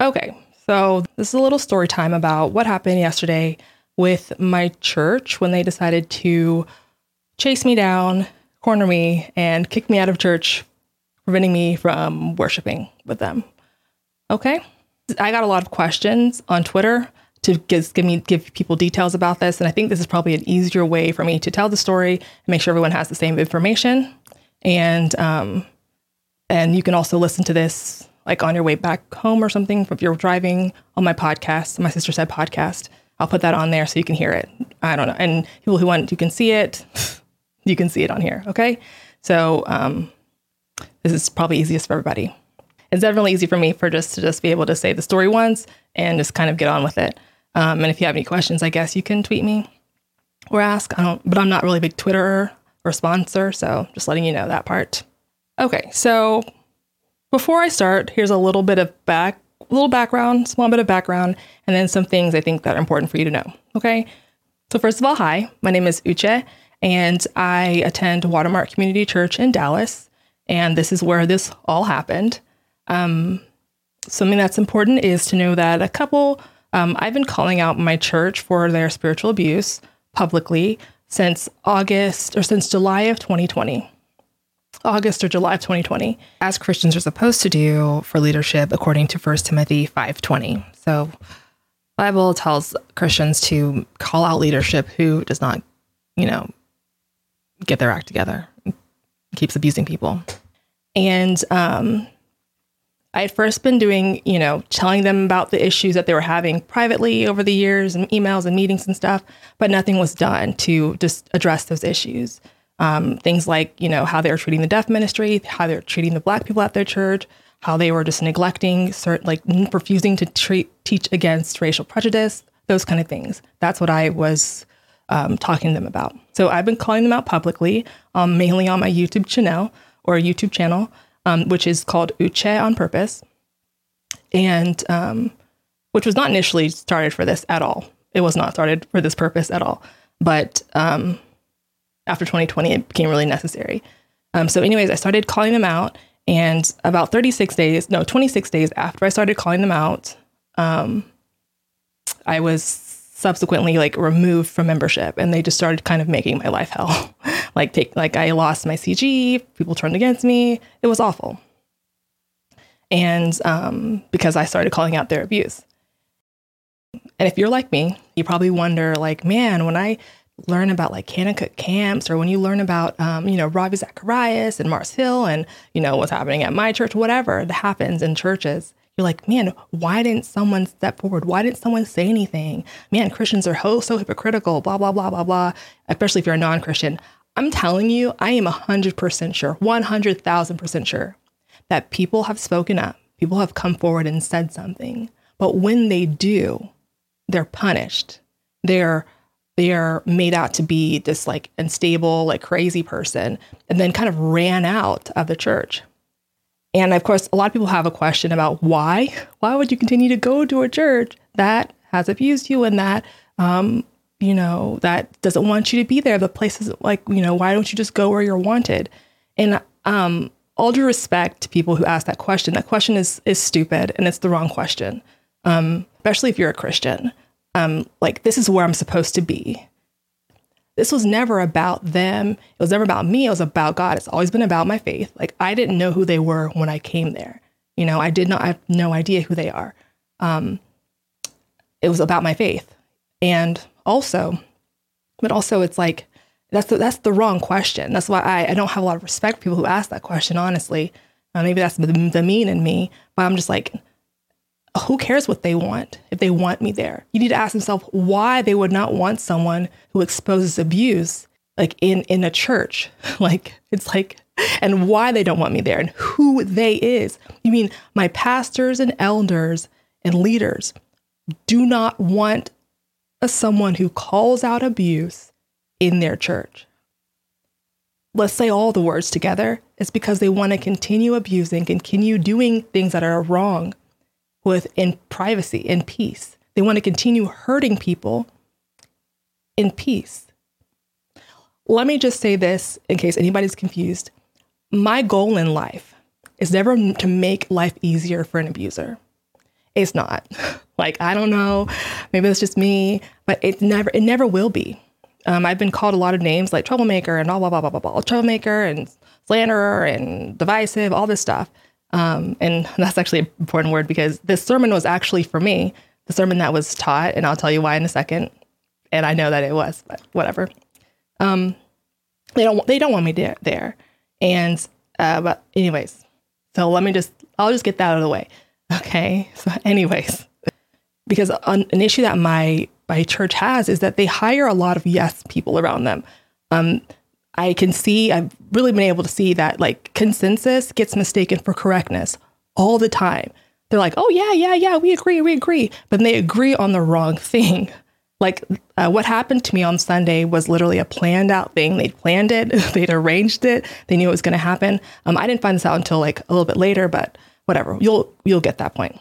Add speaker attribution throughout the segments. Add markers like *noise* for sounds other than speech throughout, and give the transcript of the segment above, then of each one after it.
Speaker 1: Okay, so this is a little story time about what happened yesterday with my church when they decided to chase me down, corner me, and kick me out of church, preventing me from worshiping with them. Okay, I got a lot of questions on Twitter to give, me give people details about this, and I think this is probably an easier way for me to tell the story and make sure everyone has the same information. And um, and you can also listen to this like on your way back home or something if you're driving on my podcast, my sister said podcast. I'll put that on there so you can hear it. I don't know. And people who want you can see it, *laughs* you can see it on here. Okay. So um, this is probably easiest for everybody. It's definitely easy for me for just to just be able to say the story once and just kind of get on with it. Um, and if you have any questions, I guess you can tweet me or ask. I don't, but I'm not really a big Twitter or sponsor, so just letting you know that part. Okay, so before I start, here's a little bit of back, little background, small bit of background, and then some things I think that are important for you to know. Okay. So first of all, hi, my name is Uche, and I attend Watermark Community Church in Dallas, and this is where this all happened. Um, something that's important is to know that a couple, um, I've been calling out my church for their spiritual abuse publicly since August or since July of 2020. August or July of 2020, as Christians are supposed to do for leadership according to 1 Timothy 5:20. So Bible tells Christians to call out leadership who does not, you know, get their act together, keeps abusing people. And um, I had first been doing, you know, telling them about the issues that they were having privately over the years and emails and meetings and stuff, but nothing was done to just address those issues. Um, things like, you know, how they were treating the deaf ministry, how they're treating the black people at their church, how they were just neglecting, certain, like refusing to treat, teach against racial prejudice, those kind of things. That's what I was um, talking to them about. So I've been calling them out publicly, um, mainly on my YouTube channel or YouTube channel, um, which is called Uche on Purpose, and um, which was not initially started for this at all. It was not started for this purpose at all. But um, after 2020, it became really necessary. Um, so, anyways, I started calling them out. And about 36 days, no, 26 days after I started calling them out, um, I was subsequently like removed from membership and they just started kind of making my life hell. *laughs* like take like I lost my CG, people turned against me. It was awful. And um, because I started calling out their abuse. And if you're like me, you probably wonder like, man, when I learn about like Kanakuk camps or when you learn about, um, you know, Ravi Zacharias and Mars Hill and, you know, what's happening at my church, whatever that happens in churches, you're like, man, why didn't someone step forward? Why didn't someone say anything? Man, Christians are so, so hypocritical, blah, blah, blah, blah, blah, especially if you're a non Christian. I'm telling you, I am 100% sure, 100,000% sure that people have spoken up, people have come forward and said something. But when they do, they're punished. They're they're made out to be this like unstable, like crazy person, and then kind of ran out of the church. And of course, a lot of people have a question about why. Why would you continue to go to a church that has abused you and that, um, you know, that doesn't want you to be there? The places like, you know, why don't you just go where you're wanted? And um, all due respect to people who ask that question, that question is is stupid and it's the wrong question, um, especially if you're a Christian um, like this is where I'm supposed to be. This was never about them. It was never about me. It was about God. It's always been about my faith. Like I didn't know who they were when I came there. You know, I did not I have no idea who they are. Um, it was about my faith. And also, but also it's like that's the, that's the wrong question. That's why I, I don't have a lot of respect for people who ask that question, honestly. Uh, maybe that's the, the mean in me, but I'm just like, who cares what they want if they want me there? You need to ask yourself why they would not want someone who exposes abuse like in in a church. *laughs* Like it's like and why they don't want me there and who they is. You mean my pastors and elders and leaders do not want a someone who calls out abuse in their church. Let's say all the words together. It's because they want to continue abusing, continue doing things that are wrong with in privacy, in peace. They want to continue hurting people in peace. Let me just say this in case anybody's confused. My goal in life is never to make life easier for an abuser. It's not. *laughs* like I don't know, maybe it's just me, but it never it never will be. Um, I've been called a lot of names like troublemaker and blah blah blah blah blah blah, troublemaker and slanderer and divisive, all this stuff. Um, and that's actually an important word because this sermon was actually for me, the sermon that was taught, and I'll tell you why in a second. And I know that it was, but whatever. Um, they don't they don't want me there, there. and uh, but anyways, so let me just I'll just get that out of the way. Okay. *laughs* So anyways, because an, an issue that my my church has is that they hire a lot of yes people around them. Um, I can see I've really been able to see that like consensus gets mistaken for correctness all the time. They're like, "Oh yeah, yeah, yeah, we agree, we agree," but they agree on the wrong *laughs* thing. Like uh, what happened to me on Sunday was literally a planned out thing. They'd planned it, *laughs* they'd arranged it, they knew it was going to happen. Um, I didn't find this out until like a little bit later, but whatever. You'll you'll get that point.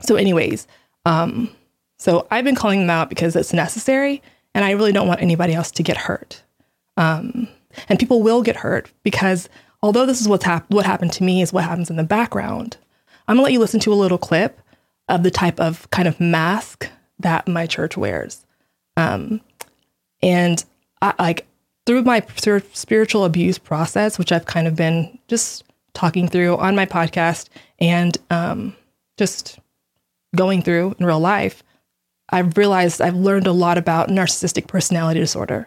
Speaker 1: So, anyways, um, so I've been calling them out because it's necessary, and I really don't want anybody else to get hurt. Um, and people will get hurt because although this is what's hap- what happened to me is what happens in the background. I'm gonna let you listen to a little clip of the type of kind of mask that my church wears. Um, and I, like through my spiritual abuse process, which I've kind of been just talking through on my podcast and um, just going through in real life, I've realized I've learned a lot about narcissistic personality disorder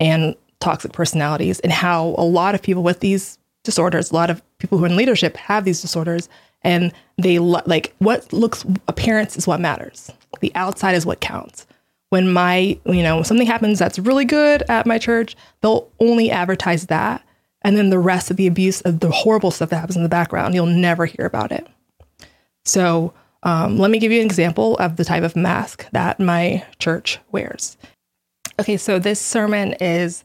Speaker 1: and toxic personalities and how a lot of people with these disorders, a lot of people who are in leadership have these disorders and they like what looks appearance is what matters. The outside is what counts. When my, you know, something happens that's really good at my church, they'll only advertise that. And then the rest of the abuse of the horrible stuff that happens in the background, you'll never hear about it. So um, let me give you an example of the type of mask that my church wears. Okay, so this sermon is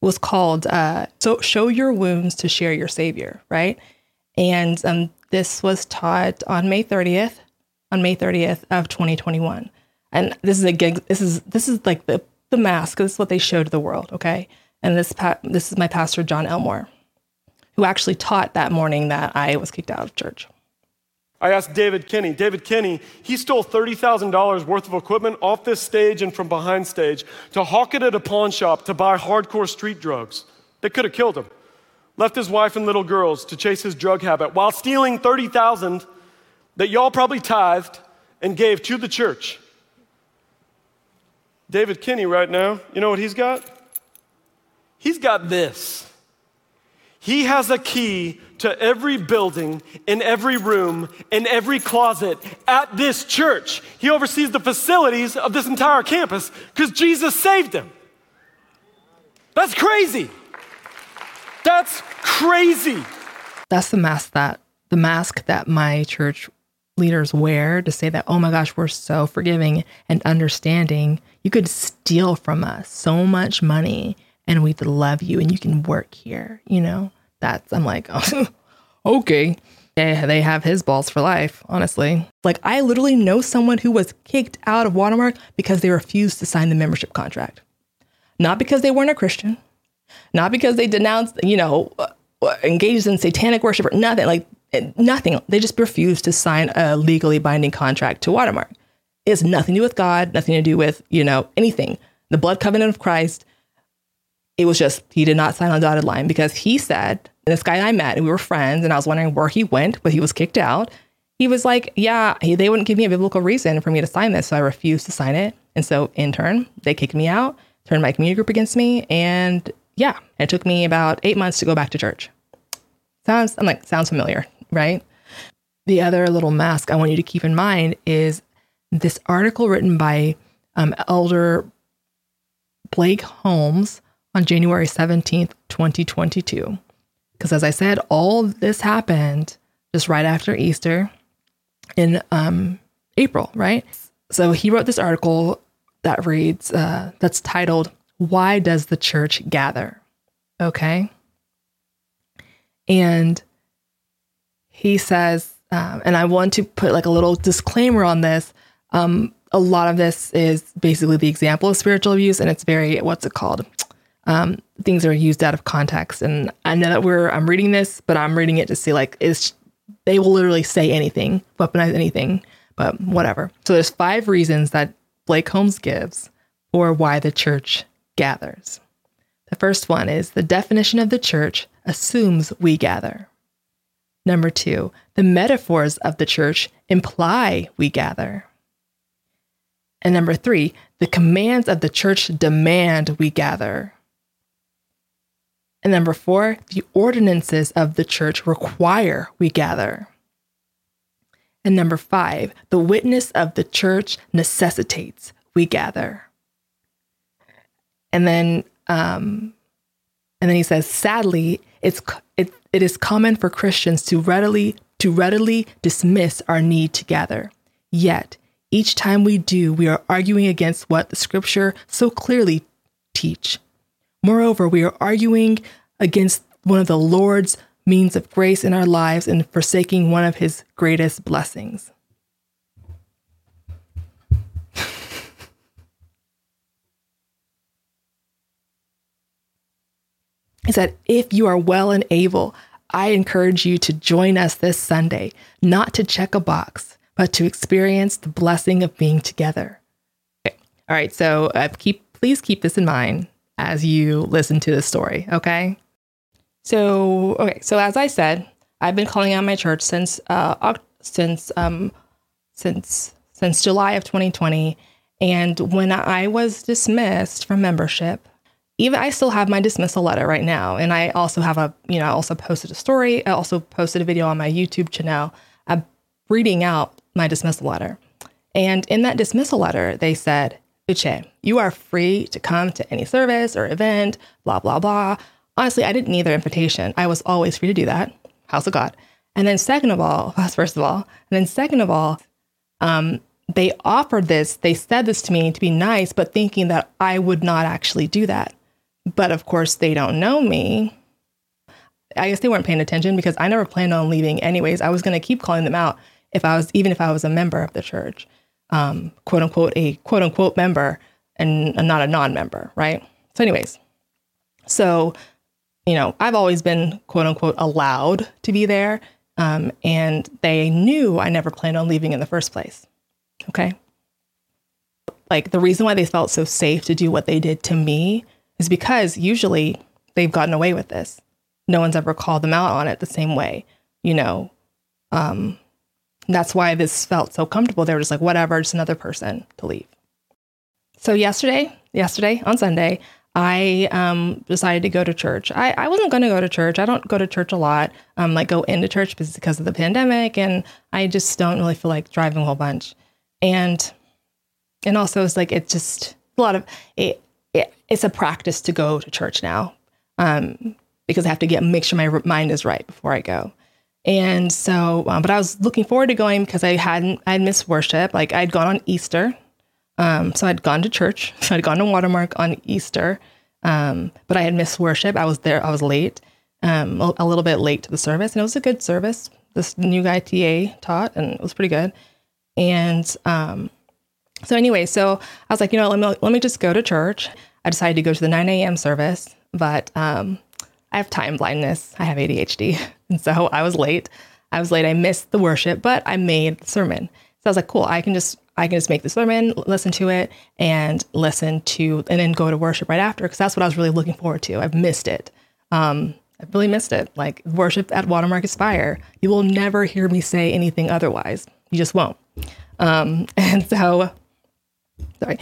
Speaker 1: was called uh, "So Show Your Wounds to Share Your Savior," right? And um, this was taught on May 30th, on May 30th of 2021. And this is a gig. This is this is like the the mask. This is what they show to the world. Okay, and this pa- this is my pastor John Elmore, who actually taught that morning that I was kicked out of church.
Speaker 2: I asked David Kinney. David Kinney, he stole $30,000 worth of equipment off this stage and from behind stage to hawk it at a pawn shop to buy hardcore street drugs. They could have killed him. Left his wife and little girls to chase his drug habit while stealing 30,000 that y'all probably tithed and gave to the church. David Kinney right now, you know what he's got? He's got this. He has a key to every building, in every room, in every closet at this church. He oversees the facilities of this entire campus because Jesus saved him. That's crazy. That's crazy.
Speaker 1: That's the mask that the mask that my church leaders wear to say that, oh my gosh, we're so forgiving and understanding. You could steal from us so much money and we'd love you and you can work here, you know? That's, I'm like, oh, *laughs* okay. Yeah, they have his balls for life, honestly. Like, I literally know someone who was kicked out of Watermark because they refused to sign the membership contract. Not because they weren't a Christian, not because they denounced, you know, uh, engaged in satanic worship or nothing, like nothing. They just refused to sign a legally binding contract to Watermark. It has nothing to do with God, nothing to do with, you know, anything. The blood covenant of Christ, it was just he did not sign on dotted line because he said, and this guy and I met and we were friends, and I was wondering where he went, but he was kicked out. He was like, Yeah, he, they wouldn't give me a biblical reason for me to sign this. So I refused to sign it. And so, in turn, they kicked me out, turned my community group against me. And yeah, it took me about eight months to go back to church. Sounds, I'm like, sounds familiar, right? The other little mask I want you to keep in mind is this article written by um, Elder Blake Holmes on January 17th, 2022. Because as I said, all this happened just right after Easter in um, April, right? So he wrote this article that reads, uh, that's titled, Why Does the Church Gather? Okay. And he says, um, and I want to put like a little disclaimer on this. Um, a lot of this is basically the example of spiritual abuse, and it's very, what's it called? Um, things are used out of context. And I know that we're I'm reading this, but I'm reading it to see like is they will literally say anything, weaponize anything. but whatever. So there's five reasons that Blake Holmes gives for why the church gathers. The first one is the definition of the church assumes we gather. Number two, the metaphors of the church imply we gather. And number three, the commands of the church demand we gather. And number four, the ordinances of the church require we gather. And number five, the witness of the church necessitates we gather. And then, um, and then he says, sadly, it's it, it is common for Christians to readily to readily dismiss our need to gather. Yet, each time we do, we are arguing against what the scripture so clearly teach. Moreover, we are arguing against one of the Lord's means of grace in our lives and forsaking one of his greatest blessings. *laughs* is that If you are well and able, I encourage you to join us this Sunday, not to check a box, but to experience the blessing of being together. Okay. All right, so uh, keep please keep this in mind as you listen to the story, okay? So, okay, so as I said, I've been calling out my church since uh, since um, since since July of 2020, and when I was dismissed from membership, even I still have my dismissal letter right now, and I also have a you know I also posted a story, I also posted a video on my YouTube channel, uh, reading out my dismissal letter. And in that dismissal letter, they said, Uche, you are free to come to any service or event, blah, blah, blah. Honestly, I didn't need their invitation. I was always free to do that. House of God. And then, second of all, *laughs* first of all, and then second of all, um, they offered this, they said this to me to be nice, but thinking that I would not actually do that. But of course, they don't know me. I guess they weren't paying attention because I never planned on leaving anyways. I was going to keep calling them out if I was even if I was a member of the church, um, quote unquote a quote unquote member and, and not a non-member, right? So, anyways, so you know I've always been quote unquote allowed to be there, um, and they knew I never planned on leaving in the first place. Okay, like the reason why they felt so safe to do what they did to me is because usually they've gotten away with this. No one's ever called them out on it the same way, you know. Um, that's why this felt so comfortable. They were just like, whatever, just another person to leave. So yesterday, yesterday on Sunday, I um, decided to go to church. I, I wasn't going to go to church. I don't go to church a lot, um, like go into church because of the pandemic, and I just don't really feel like driving a whole bunch. And and also it's like it's just a lot of it, it it's a practice to go to church now um, because I have to get make sure my mind is right before I go. And so, um, but I was looking forward to going because I hadn't, I'd missed worship. Like I'd gone on Easter. Um, so I'd gone to church. *laughs* So I'd gone to Watermark on Easter. Um, but I had missed worship. I was there, I was late, um, a, a little bit late to the service. And it was a good service. This new guy, TA, taught, and it was pretty good. And um, so, anyway, so I was like, you know, let me, let me just go to church. I decided to go to the 9 a.m. service, but um, I have time blindness. I have ADHD. *laughs* And so I was late. I was late. I missed the worship, but I made the sermon. So I was like, cool, I can just I can just make the sermon, listen to it, and listen to and then go to worship right after because that's what I was really looking forward to. I've missed it. Um, I've really missed it. Like worship at Watermark Aspire. You will never hear me say anything otherwise. You just won't. Um, *laughs* and so sorry.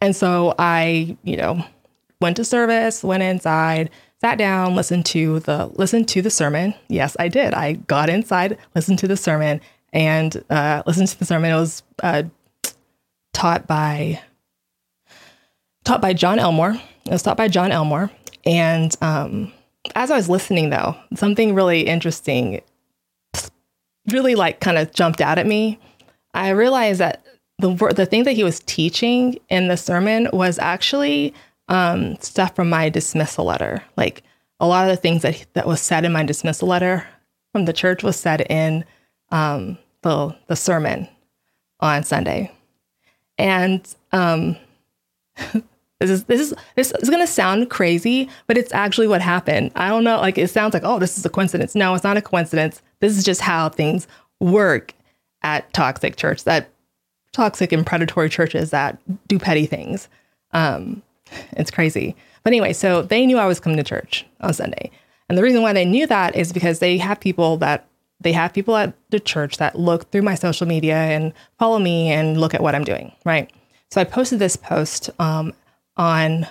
Speaker 1: And so I, you know, went to service, went inside, sat down, listened to the listened to the sermon. Yes, I did. I got inside, listened to the sermon, and uh, listened to the sermon. It was uh, taught by taught by John Elmore. It was taught by John Elmore, and um, as I was listening, though, something really interesting, really like kind of jumped out at me. I realized that the the thing that he was teaching in the sermon was actually um, stuff from my dismissal letter. Like a lot of the things that that was said in my dismissal letter from the church was said in um, the the sermon on Sunday, and um, *laughs* this is this is this is going to sound crazy, but it's actually what happened. I don't know, like it sounds like oh, this is a coincidence. No, it's not a coincidence. This is just how things work. at toxic church, that toxic and predatory churches that do petty things. Um, it's crazy. But anyway, so they knew I was coming to church on Sunday. And the reason why they knew that is because they have people that they have people at the church that look through my social media and follow me and look at what I'm doing, right? So I posted this post um, on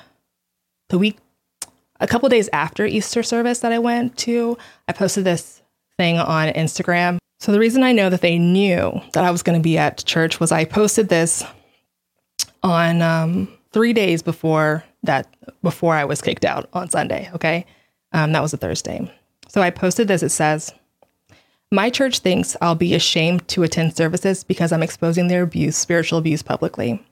Speaker 1: the week, a couple days after Easter service that I went to. I posted this thing on Instagram. So the reason I know that they knew that I was going to be at church was I posted this on um, three days before that, before I was kicked out on Sunday. Okay, um, that was a Thursday. So I posted this. It says, "My church thinks I'll be ashamed to attend services because I'm exposing their abuse, spiritual abuse, publicly."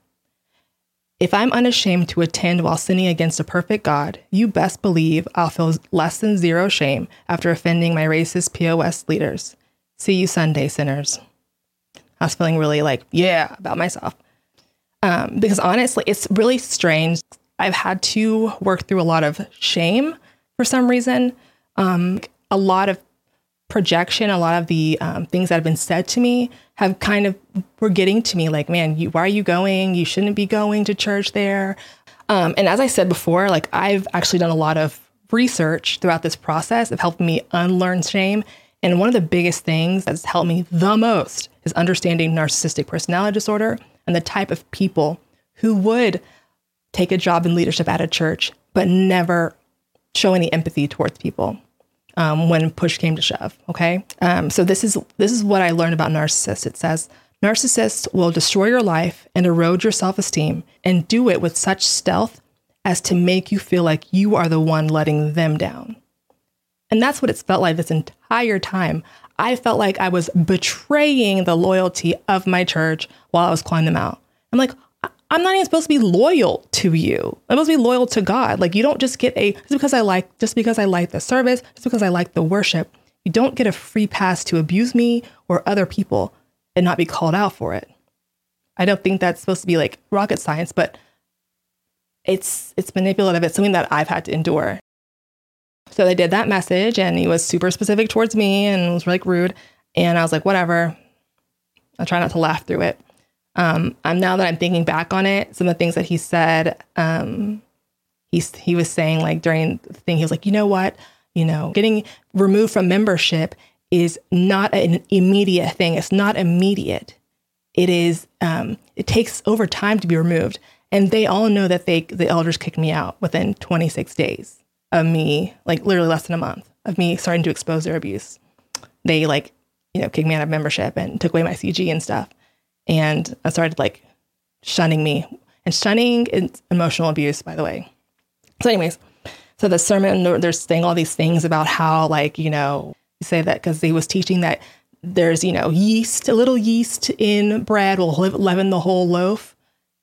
Speaker 1: If I'm unashamed to attend while sinning against a perfect God, you best believe I'll feel less than zero shame after offending my racist POS leaders. See you Sunday, sinners. I was feeling really like, yeah, about myself. Um, because honestly, it's really strange. I've had to work through a lot of shame for some reason, um, a lot of projection, a lot of the um, things that have been said to me have kind of were getting to me like, man, you, why are you going? You shouldn't be going to church there. Um, and as I said before, like I've actually done a lot of research throughout this process of helping me unlearn shame. And one of the biggest things that's helped me the most is understanding narcissistic personality disorder and the type of people who would take a job in leadership at a church, but never show any empathy towards people um, when push came to shove. Okay, um, so this is this is what I learned about narcissists. It says narcissists will destroy your life and erode your self esteem, and do it with such stealth as to make you feel like you are the one letting them down. And that's what it's felt like this entire time. I felt like I was betraying the loyalty of my church while I was calling them out. I'm like, I'm not even supposed to be loyal to you. I'm supposed to be loyal to God. Like you don't just get a just because I like just because I like the service, just because I like the worship, you don't get a free pass to abuse me or other people and not be called out for it. I don't think that's supposed to be like rocket science, but it's it's manipulative. It's something that I've had to endure. So they did that message and he was super specific towards me and was like rude. And I was like, whatever. I try not to laugh through it. Um, I'm now that I'm thinking back on it, some of the things that he said, um, he's, he was saying like during the thing, he was like, you know what, you know, getting removed from membership is not an immediate thing. It's not immediate. It is, um, it takes over time to be removed. And they all know that they, the elders kicked me out within 26 days of me, like literally less than a month of me starting to expose their abuse. They like, you know, kicked me out of membership and took away my CG and stuff and I started like shunning me. And shunning is emotional abuse, by the way. So, anyways, so the sermon, they're saying all these things about how, like, you know, you say that because he was teaching that there's, you know, yeast, a little yeast in bread will leaven the whole loaf.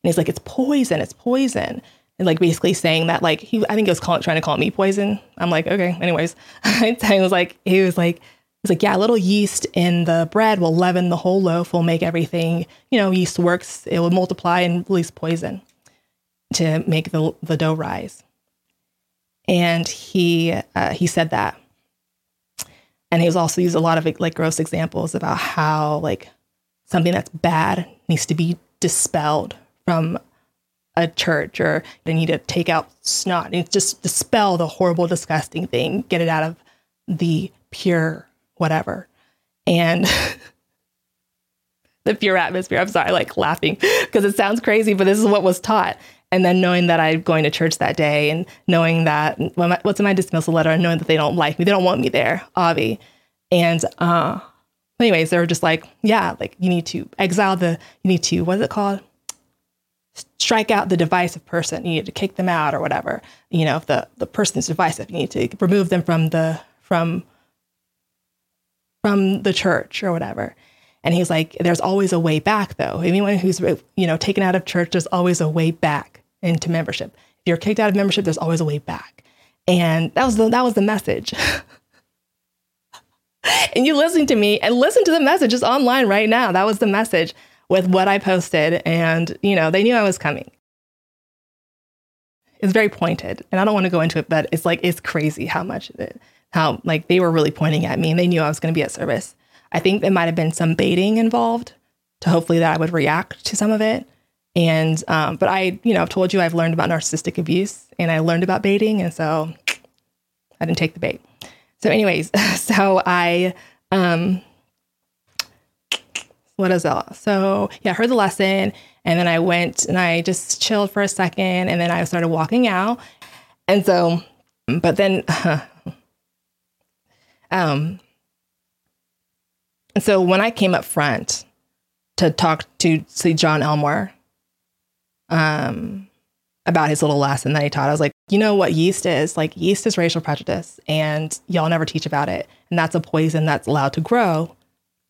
Speaker 1: And he's like, it's poison, it's poison. And like basically saying that, like, he, I think he was trying to call me poison. I'm like, okay, anyways. *laughs* I was like, he was like, He's like, yeah, a little yeast in the bread will leaven the whole loaf, will make everything, you know, yeast works, it will multiply and release poison to make the, the dough rise. And he, uh, he said that. And he was also used a lot of like gross examples about how like something that's bad needs to be dispelled from a church or they need to take out snot and just dispel the horrible, disgusting thing, get it out of the pure whatever. And *laughs* the pure atmosphere, I'm sorry, like laughing because it sounds crazy, but this is what was taught. And then knowing that I'm going to church that day and knowing that what's in my dismissal letter and knowing that they don't like me, they don't want me there, Avi. And uh, anyways, they were just like, yeah, like you need to exile the, you need to, what is it called? Strike out the divisive person. You need to kick them out or whatever. You know, if the, the person is divisive, you need to remove them from the, from from the church or whatever. And he's like, there's always a way back, though. Anyone who's you know taken out of church, there's always a way back into membership. If you're kicked out of membership, there's always a way back. And that was the, that was the message. *laughs* and you listening to me and listen to the message. It's online right now. That was the message with what I posted. And, you know, they knew I was coming. It's very pointed. And I don't want to go into it, but it's like, it's crazy how much it, how like they were really pointing at me and they knew I was going to be at service. I think there might have been some baiting involved to hopefully that I would react to some of it. And, um, but I, you know, I've told you I've learned about narcissistic abuse and I learned about baiting. And so I didn't take the bait. So, anyways, *laughs* so I, um, what is that? So, yeah, I heard the lesson and then I went and I just chilled for a second and then I started walking out. And so, but then, *laughs* um, and so when I came up front to talk to see John Elmore, um, about his little lesson that he taught, I was like, you know what yeast is? Like yeast is racial prejudice, and y'all never teach about it, and that's a poison that's allowed to grow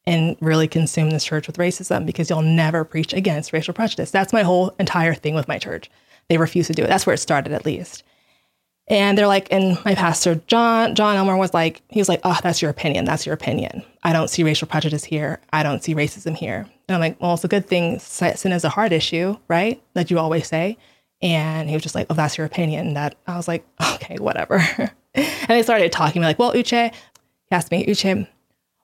Speaker 1: and really consume this church with racism because y'all never preach against racial prejudice. That's my whole entire thing with my church. They refuse to do it. That's where it started, at least. And they're like, and my pastor, John, John Elmore was like, he was like, oh, that's your opinion. That's your opinion. I don't see racial prejudice here. I don't see racism here. And I'm like, well, it's a good thing sin is a hard issue, right? That you always say. And he was just like, oh, that's your opinion. That I was like, *laughs* okay, whatever. *laughs* and they started talking me like, well, Uche, he asked me, Uche,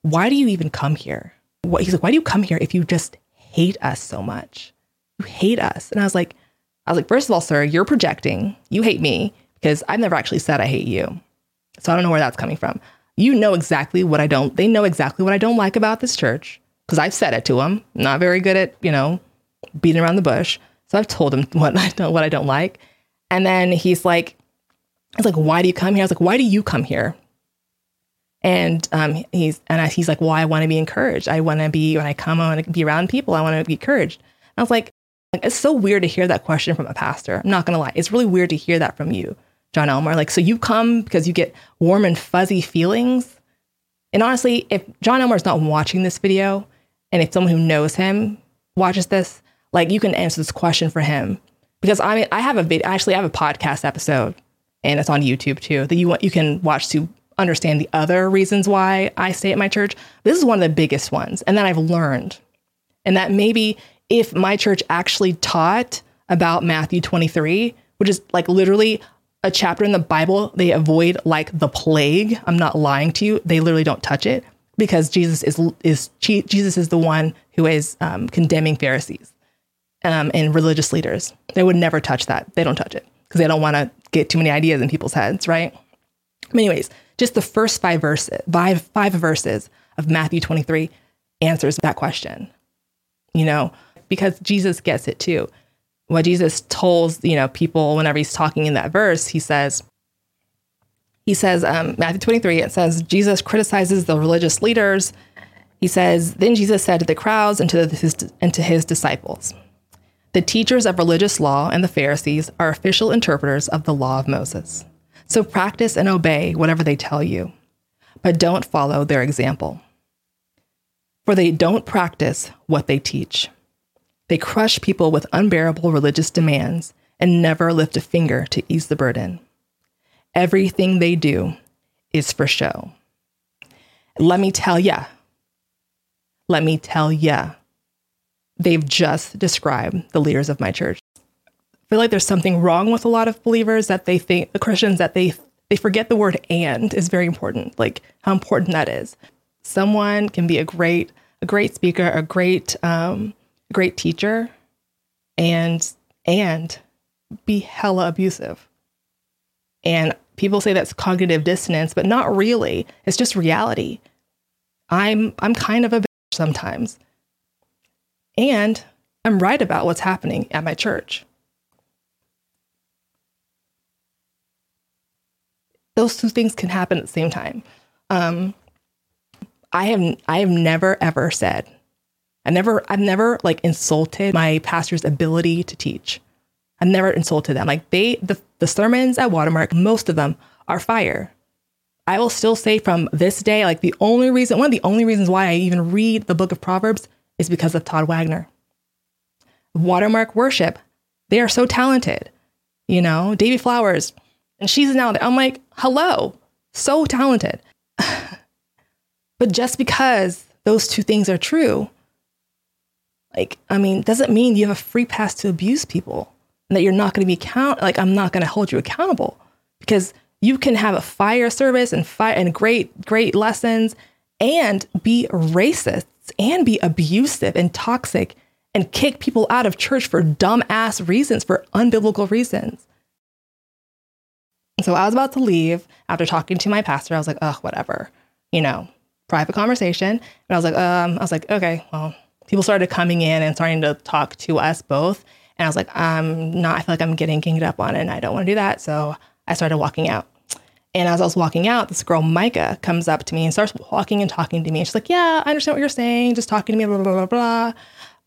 Speaker 1: why do you even come here? What, he's like, why do you come here if you just hate us so much? You hate us. And I was like, I was like, first of all, sir, you're projecting. You hate me because I've never actually said I hate you. So I don't know where that's coming from. You know exactly what I don't, they know exactly what I don't like about this church because I've said it to them. Not very good at, you know, beating around the bush. So I've told him what *laughs* I don't, what I don't like. And then he's like, he's like, why do you come here? I was like, why do you come here? And um, he's and I, he's like, well, I want to be encouraged. I want to be when I come, I want to be around people. I want to be encouraged. And I was like, like, it's so weird to hear that question from a pastor. I'm not gonna lie, it's really weird to hear that from you, John Elmore. Like, so you come because you get warm and fuzzy feelings. And honestly, if John Elmore is not watching this video, and if someone who knows him watches this, like you can answer this question for him because I mean, I have a video. Actually, I have a podcast episode, and it's on YouTube too that you want you can watch to understand the other reasons why I stay at my church. This is one of the biggest ones. And then I've learned. And that maybe if my church actually taught about Matthew 23, which is like literally a chapter in the Bible they avoid like the plague. I'm not lying to you. They literally don't touch it because Jesus is is Jesus is the one who is um, condemning Pharisees um, and religious leaders. They would never touch that. They don't touch it because they don't want to get too many ideas in people's heads, right? anyways, just the first five verses, five, five verses of Matthew 23 answers that question. You know, because Jesus gets it too. What Jesus tells, you know, people whenever he's talking in that verse, he says, he says, um, Matthew 23, it says, Jesus criticizes the religious leaders. He says, Then Jesus said to the crowds and to his, and to his disciples, The teachers of religious law and the Pharisees are official interpreters of the law of Moses. So practice and obey whatever they tell you, but don't follow their example. For they don't practice what they teach. They crush people with unbearable religious demands and never lift a finger to ease the burden. Everything they do is for show. Let me tell ya, let me tell ya, they've just described the leaders of my church I feel like there's something wrong with a lot of believers that they think the Christians that they they forget the word and is very important, like how important that is. Someone can be a great a great speaker, a great um, great teacher, and and be hella abusive. And people say that's cognitive dissonance, but not really. It's just reality. I'm I'm kind of a bitch sometimes. And I'm right about what's happening at my church. those two things can happen at the same time. Um, I have I have never ever said, I never I've never like insulted my pastor's ability to teach. I've never insulted them. Like they the the sermons at Watermark, most of them are fire. I will still say from this day, like the only reason, one of the only reasons why I even read the book of Proverbs is because of Todd Wagner. Watermark worship, they are so talented. You know, Davy Flowers, and she's now there. I'm like, hello, so talented. *sighs* but just because those two things are true, like, I mean, doesn't mean you have a free pass to abuse people and that you're not going to be account like I'm not going to hold you accountable because you can have a fire service and fire and great great lessons and be racist and be abusive and toxic and kick people out of church for dumbass reasons, for unbiblical reasons. So I was about to leave after talking to my pastor. I was like, oh, whatever, you know, private conversation. And I was like, um, I was like, okay, well, people started coming in and starting to talk to us both. And I was like, I'm not, I feel like I'm getting ganged up on and I don't want to do that. So I started walking out. And as I was walking out, this girl, Micah, comes up to me and starts walking and talking to me. And she's like, Yeah, I understand what you're saying, just talking to me, blah, blah, blah, blah.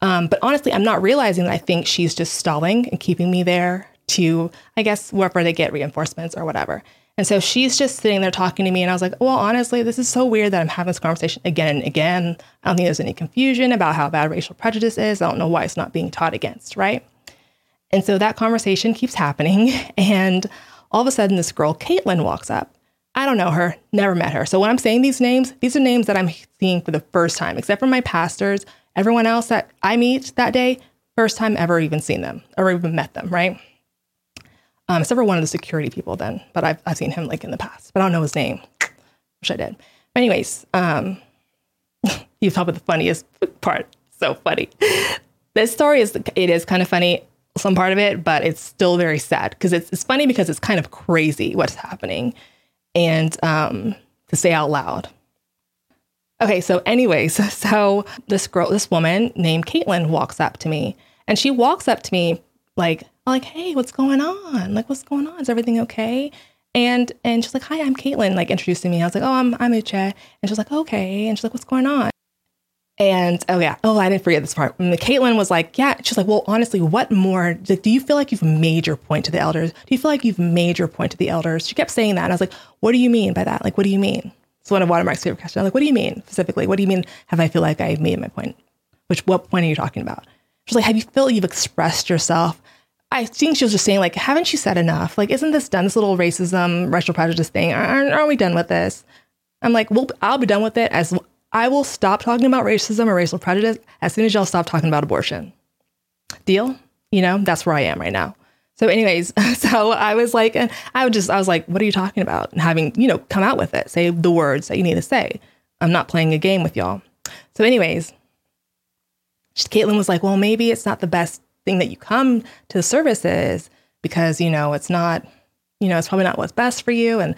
Speaker 1: Um, but honestly, I'm not realizing that I think she's just stalling and keeping me there to, I guess, wherever they get reinforcements or whatever. And so she's just sitting there talking to me. And I was like, well, honestly, this is so weird that I'm having this conversation again and again. I don't think there's any confusion about how bad racial prejudice is. I don't know why it's not being taught against, right? And so that conversation keeps happening. *laughs* And all of a sudden, this girl, Caitlin, walks up. I don't know her, never met her. So when I'm saying these names, these are names that I'm seeing for the first time, except for my pastors. Everyone else that I meet that day, first time ever even seen them or even met them, right? Um, except for one of the security people then, but I've, I've seen him like in the past, but I don't know his name. *sniffs* Wish I did. But anyways, um, *laughs* you talk about the funniest part. So funny. This story is, it is kind of funny some part of it, but it's still very sad because it's, it's funny because it's kind of crazy what's happening and um, to say out loud. Okay, so anyways, *laughs* so this girl, this woman named Caitlin walks up to me and she walks up to me like, like, hey, what's going on? Like, what's going on? Is everything okay? And and she's like, hi, I'm Caitlin, like introducing me. I was like, oh, I'm I'm Uche. And she's like, okay. And she's like, what's going on? And oh yeah, oh I didn't forget this part. And Caitlin was like, yeah. She's like, well, honestly, what more? Like, do you feel like you've made your point to the elders? Do you feel like you've made your point to the elders? She kept saying that, and I was like, what do you mean by that? Like, what do you mean? It's one of Watermark's favorite questions. I'm like, what do you mean specifically? What do you mean? Have I feel like I've made my point? Which what point are you talking about? She's like, have you felt you've expressed yourself? I think she was just saying, like, haven't you said enough? Like, isn't this done? This little racism, racial prejudice thing? Aren't, aren't we done with this? I'm like, well, I'll be done with it as I will stop talking about racism or racial prejudice as soon as y'all stop talking about abortion. Deal? You know, that's where I am right now. So, anyways, *laughs* so I was like, and I would just, I was like, what are you talking about? And having, you know, come out with it, say the words that you need to say. I'm not playing a game with y'all. So, anyways, Caitlin was like, well, maybe it's not the best thing that you come to the services because, you know, it's not, you know, it's probably not what's best for you. And,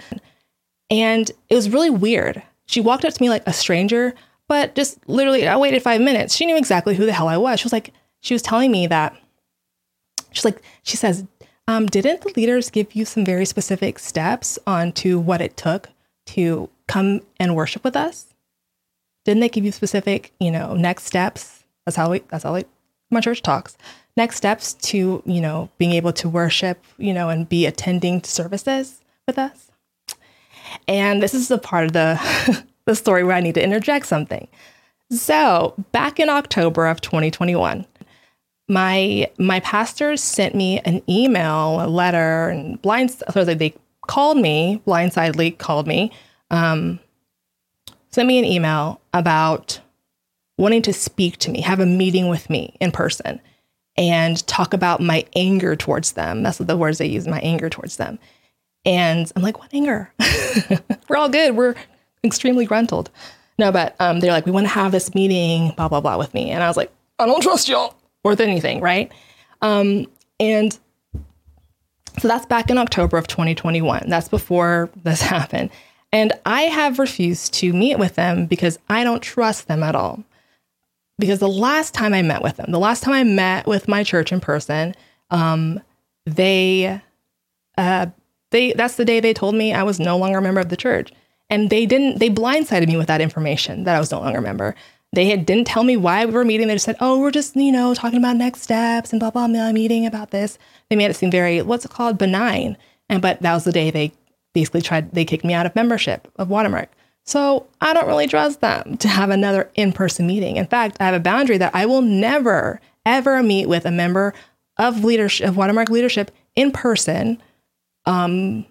Speaker 1: and it was really weird she walked up to me like a stranger, but just literally, I waited five minutes. She knew exactly who the hell I was. She was like, she was telling me that, she's like, she says, um, didn't the leaders give you some very specific steps onto what it took to come and worship with us? Didn't they give you specific, you know, next steps? That's how we, that's how like my church talks. Next steps to, you know, being able to worship, you know, and be attending services with us. And this is the part of the, *laughs* the story where I need to interject something. So, back in October of 2021, my my pastors sent me an email, a letter, and blind. So they called me, blindsidedly called me, um, sent me an email about wanting to speak to me, have a meeting with me in person, and talk about my anger towards them. That's what the words they use, my anger towards them. And I'm like, what anger? *laughs* We're all good. We're extremely gruntled. No, but um, they're like, we want to have this meeting, blah, blah, blah, with me. And I was like, I don't trust y'all worth anything, right? Um, and so that's back in October of 2021. That's before this *laughs* happened. And I have refused to meet with them because I don't trust them at all. Because the last time I met with them, the last time I met with my church in person, um, they uh, they that's the day they told me I was no longer a member of the church. And they didn't they blindsided me with that information that I was no longer a member. They had, didn't tell me why we were meeting. They just said, "Oh, we're just you know talking about next steps and blah blah blah meeting about this." They made it seem very what's it called benign. And but that was the day they basically tried they kicked me out of membership of Watermark. So I don't really trust them to have another in-person meeting. In fact, I have a boundary that I will never ever meet with a member of leadership of Watermark leadership in person um,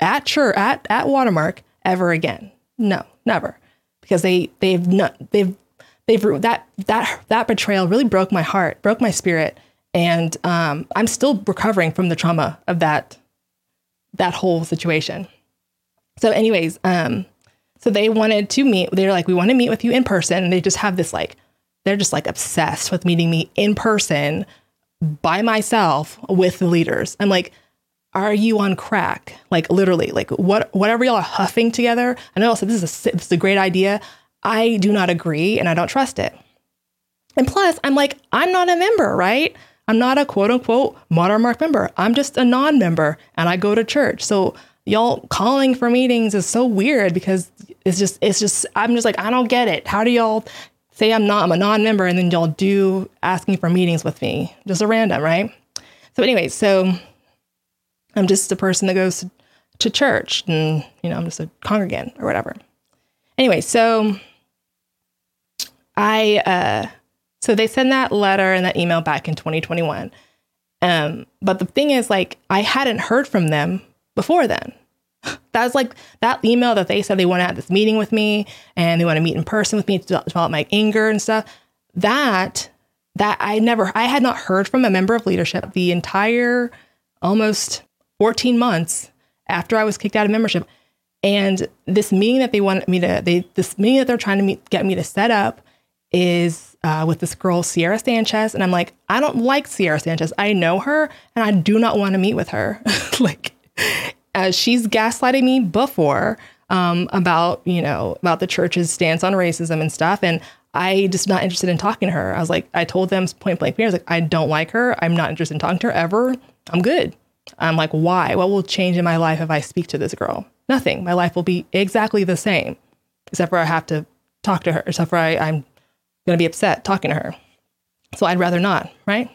Speaker 1: at church at at Watermark ever again. No, never, because they they've not they've they've that that that betrayal really broke my heart, broke my spirit, and um, I'm still recovering from the trauma of that that whole situation. So, anyways, um, So they wanted to meet. They're like, we want to meet with you in person. And they just have this like, they're just like obsessed with meeting me in person by myself with the leaders. I'm like, are you on crack? Like literally, like what whatever y'all are huffing together. I know I said this is a this is a great idea. I do not agree and I don't trust it. And plus, I'm like, I'm not a member, right? I'm not a quote unquote Watermark member. I'm just a non-member and I go to church. So y'all calling for meetings is so weird because it's just it's just I'm just like, I don't get it. How do y'all say I'm not I'm a non-member and then y'all do asking for meetings with me? Just a random, right? So anyway, so I'm just a person that goes to church and, you know, I'm just a congregant or whatever. Anyway, so I, uh, so they send that letter and that email back in 2021. Um, but the thing is, like, I hadn't heard from them before then. That was like that email that they said they want to have this meeting with me and they want to meet in person with me to develop my anger and stuff. That that I never I had not heard from a member of leadership the entire almost 14 months after I was kicked out of membership. And this meeting that they wanted me to, they this meeting that they're trying to meet, get me to set up is uh, with this girl Sierra Sanchez, and I'm like, I don't like Sierra Sanchez. I know her, and I do not want to meet with her. *laughs* like, uh, she's gaslighting me before um, about you know about the church's stance on racism and stuff, and I just not interested in talking to her. I was like, I told them point blank, I was like, I don't like her. I'm not interested in talking to her ever. I'm good. I'm like, why? What will change in my life if I speak to this girl? Nothing. My life will be exactly the same, except for I have to talk to her, except for I, I'm going to be upset talking to her. So I'd rather not, right?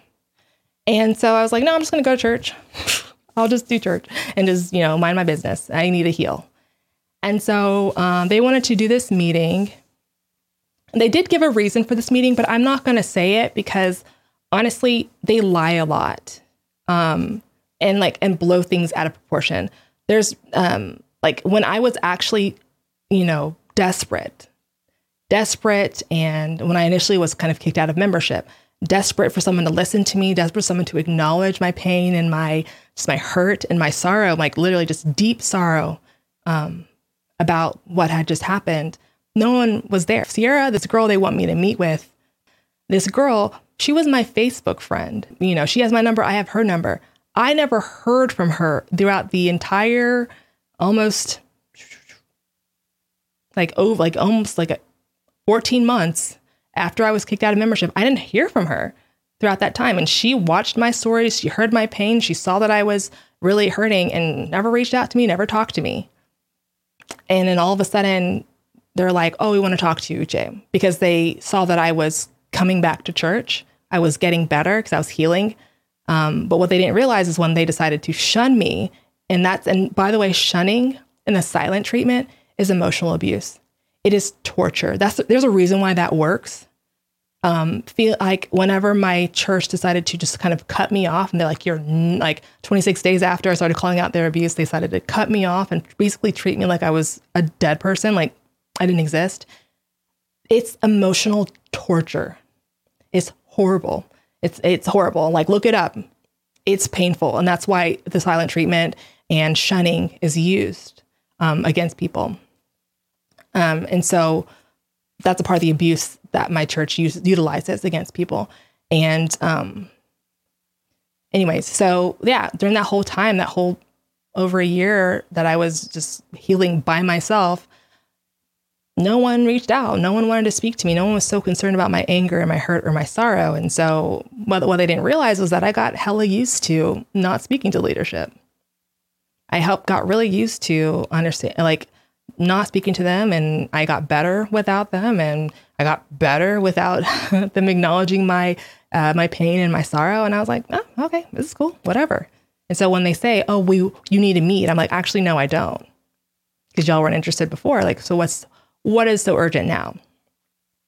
Speaker 1: And so I was like, no, I'm just going to go to church. *laughs* I'll just do church and just, you know, mind my business. I need to heal. And so um, they wanted to do this meeting. They did give a reason for this meeting, but I'm not going to say it because honestly, they lie a lot. Um, and like and blow things out of proportion. There's um like when I was actually, you know, desperate, desperate, and when I initially was kind of kicked out of membership, desperate for someone to listen to me, desperate for someone to acknowledge my pain and my just my hurt and my sorrow, like literally just deep sorrow um, about what had just happened. No one was there. Sierra, this girl they want me to meet with, this girl, she was my Facebook friend. You know, she has my number, I have her number. I never heard from her throughout the entire almost like oh like almost like a 14 months after I was kicked out of membership. I didn't hear from her throughout that time. And she watched my stories, she heard my pain, she saw that I was really hurting and never reached out to me, never talked to me. And then all of a sudden, they're like, oh, we want to talk to you, Jay, because they saw that I was coming back to church. I was getting better because I was healing. Um, but what they didn't realize is when they decided to shun me, and that's, and by the way, shunning and the silent treatment is emotional abuse. It is torture. That's there's a reason why that works. Um, feel like whenever my church decided to just kind of cut me off, and they're like, "You're like 26 days after I started calling out their abuse, they decided to cut me off and basically treat me like I was a dead person, like I didn't exist." It's emotional torture. It's horrible. It's it's horrible. Like look it up. It's painful, and that's why the silent treatment and shunning is used um, against people. Um, and so that's a part of the abuse that my church use, utilizes against people. And um, anyways, so yeah, during that whole time, that whole over a year that I was just healing by myself, no one reached out. No one wanted to speak to me. No one was so concerned about my anger and my hurt or my sorrow. And so what, what they didn't realize was that I got hella used to not speaking to leadership. I helped got really used to understand like not speaking to them and I got better without them and I got better without *laughs* them acknowledging my uh, my pain and my sorrow and I was like, "Oh, okay, this is cool. Whatever." And so when they say, "Oh, we you need to meet." I'm like, "Actually, no, I don't." Cuz y'all weren't interested before. Like, so what's what is so urgent now?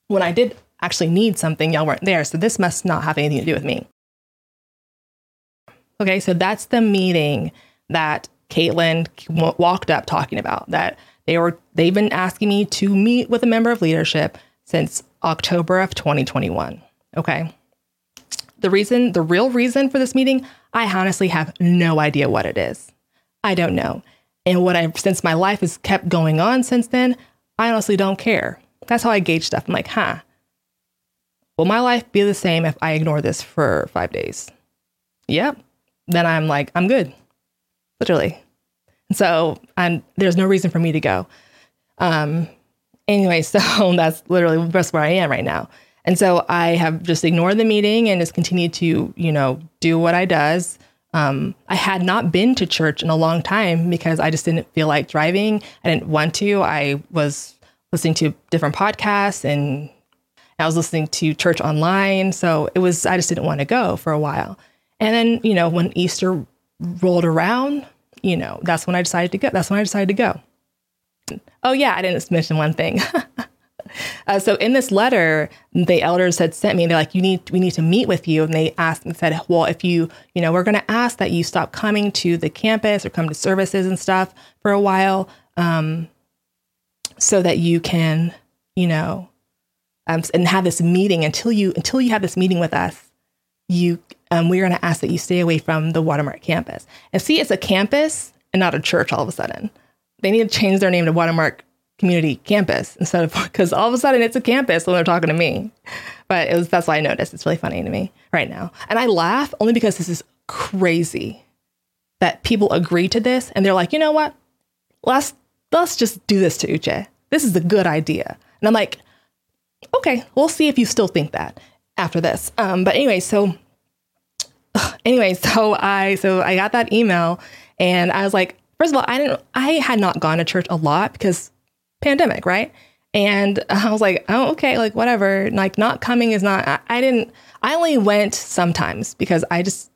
Speaker 1: When I did actually need something, y'all weren't there. So this must not have anything to do with me. Okay, so that's the meeting that Caitlin walked up talking about. That they were they've been asking me to meet with a member of leadership since October of 2021. Okay. The reason, the real reason for this meeting, I honestly have no idea what it is. I don't know. And what I since my life has kept going on since then, I honestly don't care. That's how I gauge stuff. I'm like, huh, will my life be the same if I ignore this for five days? Yep. Then I'm like, I'm good, literally. And so I'm, there's no reason for me to go. Um, anyway, *laughs* so that's literally that's where I am right now. And so I have just ignored the meeting and just continued to, you know, do what I does. Um, I had not been to church in a long time because I just didn't feel like driving. I didn't want to. I was listening to different podcasts and I was listening to church online. So it was, I just didn't want to go for a while. And then, you know, when Easter rolled around, you know, that's when I decided to go. That's when I decided to go. Oh, yeah, I didn't mention one thing. *laughs* Uh, so in this letter, the elders had sent me. They're like, "You need, we need to meet with you." And they asked and said, "Well, if you, you know, we're going to ask that you stop coming to the campus or come to services and stuff for a while, um, so that you can, you know, um, and have this meeting until you until you have this meeting with us. You, um, we're going to ask that you stay away from the Watermark campus. And see, it's a campus and not a church. All of a sudden, they need to change their name to Watermark community campus instead of *laughs* because all of a sudden it's a campus when they're talking to me. But it was that's why I noticed. It's really funny to me right now. And I laugh only because this is crazy that people agree to this and they're like, you know what? Let's let's just do this to Uche. This is a good idea. And I'm like, okay, we'll see if you still think that after this. Um, but anyway, so *laughs* anyway, so I so I got that email and I was like, first of all, I didn't I had not gone to church a lot because pandemic, right? And *laughs* I was like, oh, okay, like whatever. Like, not coming is not, I, I, didn't, I only went sometimes because I just,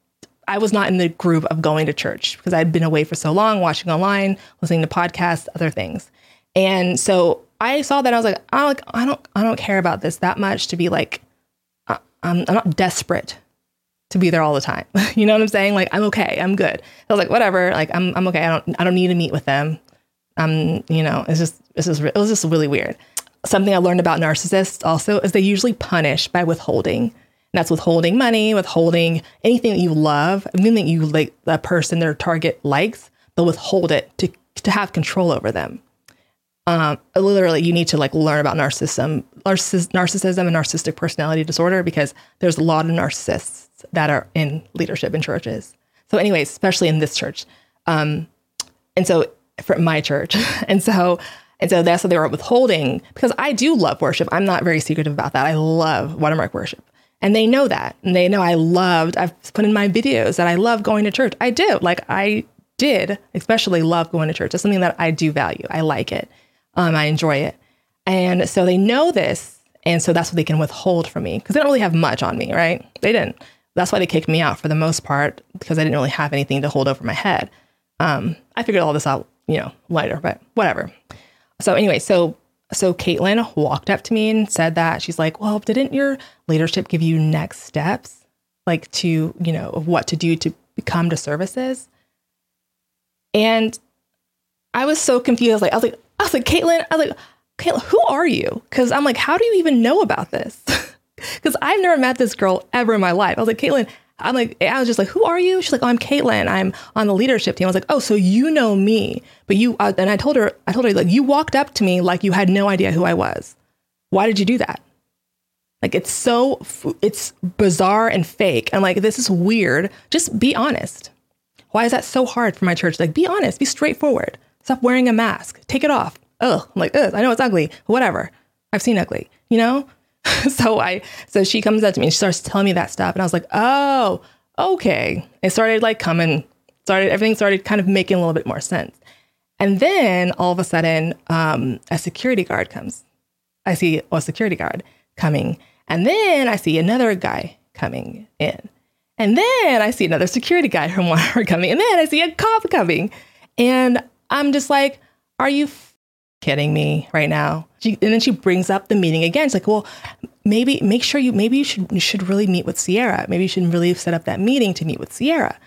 Speaker 1: I was not in the group of going to church because I'd been away for so long, watching online, listening to podcasts, other things. And so I saw that I was like, I like, I don't, I don't care about this that much to be like, I'm, I'm not desperate to be there all the time. *laughs* you know what I'm saying? Like, I'm okay. I'm good. I was like, whatever. Like, I'm, I'm okay. I don't, I don't need to meet with them. Um, you know, it's just this is it was just really weird. Something I learned about narcissists also is they usually punish by withholding. And that's withholding money, withholding anything that you love, anything that you like that person, their target likes, they'll withhold it to to have control over them. Um, literally, you need to like learn about narcissism, narciss- narcissism and narcissistic personality disorder because there's a lot of narcissists that are in leadership in churches. So, anyways, especially in this church, um, and so for my church. *laughs* And so and so that's what they were withholding because I do love worship. I'm not very secretive about that. I love watermark worship. And they know that. And they know I loved, I've put in my videos that I love going to church. I do. Like I did, especially love going to church. It's something that I do value. I like it. Um, I enjoy it. And so they know this. And so that's what they can withhold from me because they don't really have much on me, right? They didn't. That's why they kicked me out for the most part because I didn't really have anything to hold over my head. Um, I figured all this out you know, later, but whatever. So anyway, so so Caitlin walked up to me and said that she's like, well, didn't your leadership give you next steps, like to you know of what to do to become to services? And I was so confused. Like I was like, I was like, Caitlin, I was like, Caitlin, who are you? Because I'm like, how do you even know about this? *laughs* Because I've never met this girl ever in my life. I was like, Caitlin, I'm like, I was just like, who are you? She's like, oh, I'm Caitlin. I'm on the leadership team. I was like, oh, so you know me, but you, uh, and I told her, I told her, like, you walked up to me like you had no idea who I was. Why did you do that? Like, it's so, it's bizarre and fake. I'm like, this is weird. Just be honest. Why is that so hard for my church? Like, be honest, be straightforward. Stop wearing a mask. Take it off. Ugh. I'm like, ugh, I know it's ugly. Whatever. I've seen ugly, you know? *laughs* so I so she comes up to me and she starts telling me that stuff and I was like, "Oh, okay." It started like coming started everything started kind of making a little bit more sense. And then all of a sudden, um, a security guard comes. I see a security guard coming, and then I see another guy coming in. And then I see another security guy from *laughs* Walmart coming, and then I see a cop coming. And I'm just like, are you kidding me right now? She, and then she brings up the meeting again. It's like, well, maybe make sure you maybe you should you should really meet with Sierra. Maybe you should really set up that meeting to meet with Sierra.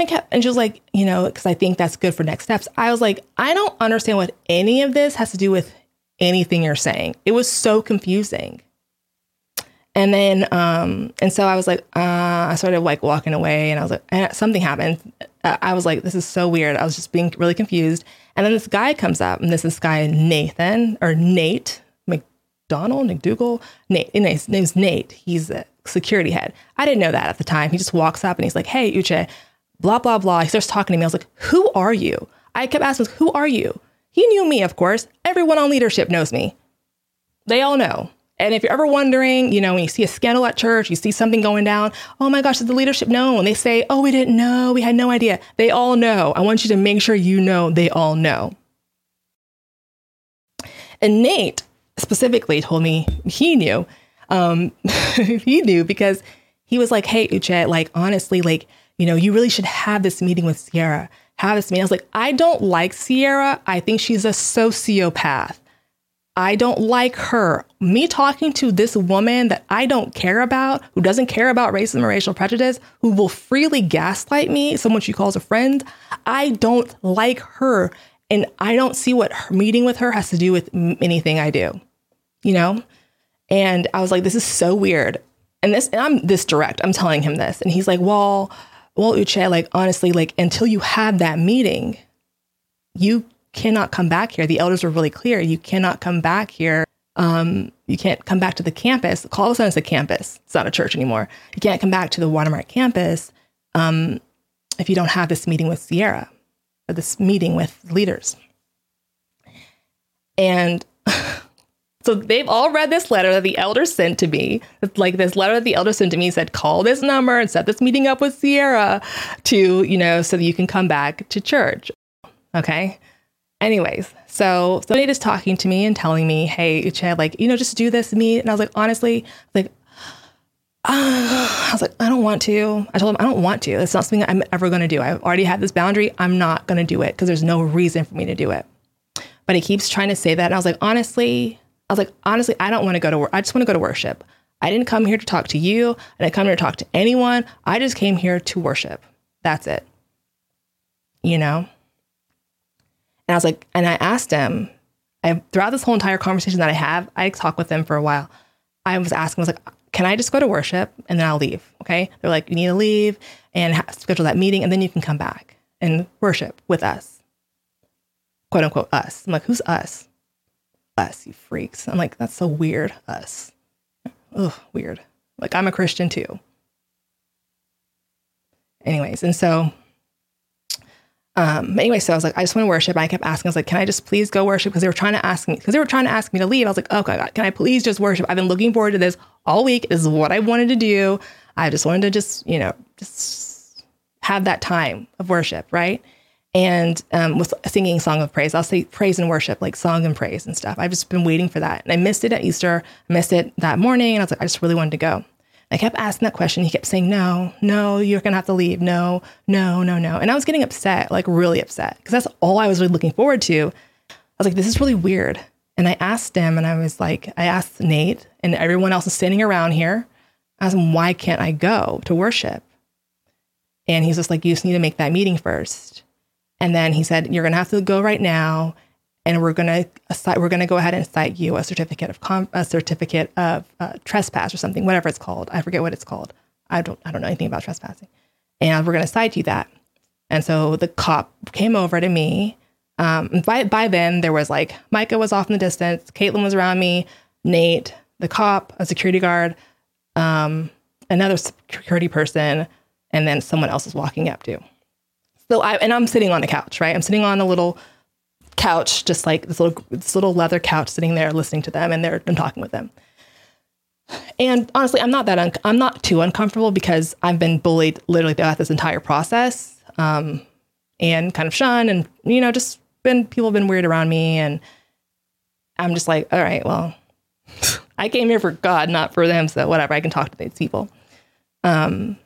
Speaker 1: And kept, and she was like, you know, because I think that's good for next steps. I was like, I don't understand what any of this has to do with anything you're saying. It was so confusing. And then, um, and so I was like, uh, I started like walking away, and I was like, and something happened. Uh, I was like, this is so weird. I was just being really confused. And then this guy comes up, and this is guy Nathan or Nate McDonald, McDougal. Nate, his name's Nate. He's a security head. I didn't know that at the time. He just walks up and he's like, hey, Uche, blah, blah, blah. He starts talking to me. I was like, who are you? I kept asking, who are you? He knew me, of course. Everyone on leadership knows me. They all know. And if you're ever wondering, you know, when you see a scandal at church, you see something going down, oh my gosh, does the leadership know? And they say, oh, we didn't know, we had no idea. They all know. I want you to make sure you know they all know. And Nate specifically told me he knew. Um, *laughs* he knew because he was like, hey, Uche, like, honestly, like, you know, you really should have this meeting with Sierra. Have this meeting. I was like, I don't like Sierra. I think she's a sociopath. I don't like her. Me talking to this woman that I don't care about, who doesn't care about racism or racial prejudice, who will freely gaslight me, someone she calls a friend, I don't like her. And I don't see what her meeting with her has to do with anything I do, you know? And I was like, this is so weird. And this, and I'm this direct, I'm telling him this. And he's like, well, well, Uche, like, honestly, like, until you have that meeting, you cannot come back here. The elders were really clear. You cannot come back here. Um, you can't come back to the campus. Call us a campus. It's not a church anymore. You can't come back to the Watermark campus um, if you don't have this meeting with Sierra or this meeting with leaders. And *laughs* so they've all read this letter that the elders sent to me. It's like this letter that the elders sent to me said, call this number and set this meeting up with Sierra to, you know, so that you can come back to church. Okay. Anyways, so somebody is talking to me and telling me, "Hey, Uche, like you know, just do this meet." And I was like, honestly, like, uh, *sighs* I was like, I don't want to. I told him I don't want to. It's not something I'm ever going to do. I've already had this boundary. I'm not going to do it because there's no reason for me to do it. But he keeps trying to say that, and I was like, honestly, I was like, honestly, I don't want to go to work. I just want to go to worship. I didn't come here to talk to you. I didn't come here to talk to anyone. I just came here to worship. That's it. You know. And I was like, and I asked him, I, throughout this whole entire conversation that I have, I talked with them for a while. I was asking, I was like, can I just go to worship and then I'll leave? Okay. They're like, you need to leave and schedule that meeting and then you can come back and worship with us. Quote unquote, us. I'm like, who's us? Us, you freaks. I'm like, that's so weird. Us. Ugh, weird. Like, I'm a Christian too. Anyways, and so um, anyway, so I was like, I just want to worship. I kept asking, I was like, can I just please go worship? Because they were trying to ask me, because they were trying to ask me to leave. I was like, oh God, can I please just worship? I've been looking forward to this all week. This is what I wanted to do. I just wanted to just, you know, just have that time of worship, right? And um, with singing song of praise, I'll say praise and worship, like song and praise and stuff. I've just been waiting for that. And I missed it at Easter. I missed it that morning. And I was like, I just really wanted to go. I kept asking that question. He kept saying, no, no, you're going to have to leave. No, no, no, no. And I was getting upset, like really upset, because that's all I was really looking forward to. I was like, this is really weird. And I asked him, and I was like, I asked Nate and everyone else is standing around here. I asked him, why can't I go to worship? And he's just like, you just need to make that meeting first. And then he said, you're going to have to go right now and we're going to we're going to go ahead and cite you a certificate of com- a certificate of uh, trespass or something, whatever it's called. I forget what it's called. I don't I don't know anything about trespassing, and we're going to cite you that. And so the cop came over to me. Um, by by then there was like Micah was off in the distance, Caitlin was around me, Nate, the cop, a security guard, um, another security person, and then someone else is walking up to. So I and I'm sitting on the couch, right? I'm sitting on a little couch, just like this little this little leather couch, sitting there listening to them, and they're talking with them. And honestly, I'm not that un- I'm not too uncomfortable because I've been bullied literally throughout this entire process, um, and kind of shunned, and you know, just been people have been weird around me, and I'm just like, all right, well, I came here for God, not for them, so whatever. I can talk to these people. Um,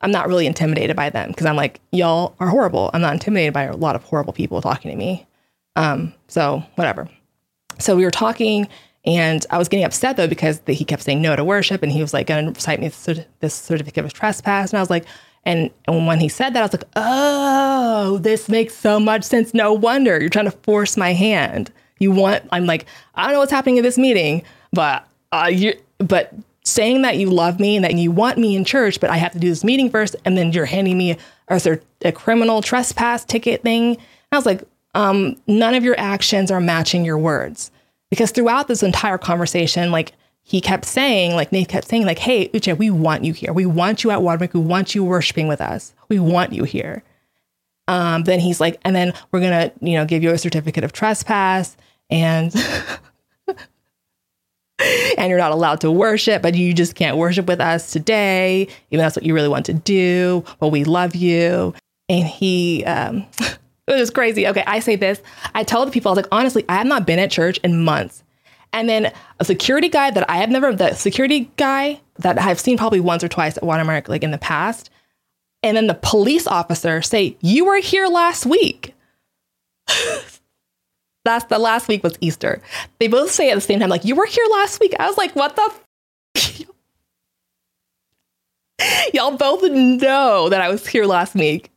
Speaker 1: I'm not really intimidated by them because I'm like, y'all are horrible. I'm not intimidated by a lot of horrible people talking to me. Um, so whatever. So we were talking, and I was getting upset though because the, he kept saying no to worship, and he was like going to cite me this certificate of trespass, and I was like, and, and when he said that, I was like, oh, this makes so much sense. No wonder you're trying to force my hand. You want? I'm like, I don't know what's happening in this meeting, but uh, you, but saying that you love me and that you want me in church, but I have to do this meeting first, and then you're handing me a, a criminal trespass ticket thing. And I was like, um, none of your actions are matching your words. Because throughout this entire conversation, like he kept saying, like Nate kept saying, like, hey, Uche, we want you here. We want you at Watermark. We want you worshiping with us. We want you here. Um, then he's like, and then we're gonna, you know, give you a certificate of trespass and *laughs* and you're not allowed to worship, but you just can't worship with us today, even though that's what you really want to do. But we love you. And he, um, *laughs* it was crazy. Okay, I say this. I tell the people, I was like, honestly, I have not been at church in months. And then a security guy that I have never, the security guy that I've seen probably once or twice at Watermark, like in the past. And then the police officer say, You were here last week. *laughs* That's the last week was Easter. They both say at the same time, like, you were here last week. I was like, what the? F-? *laughs* Y'all both know that I was here last week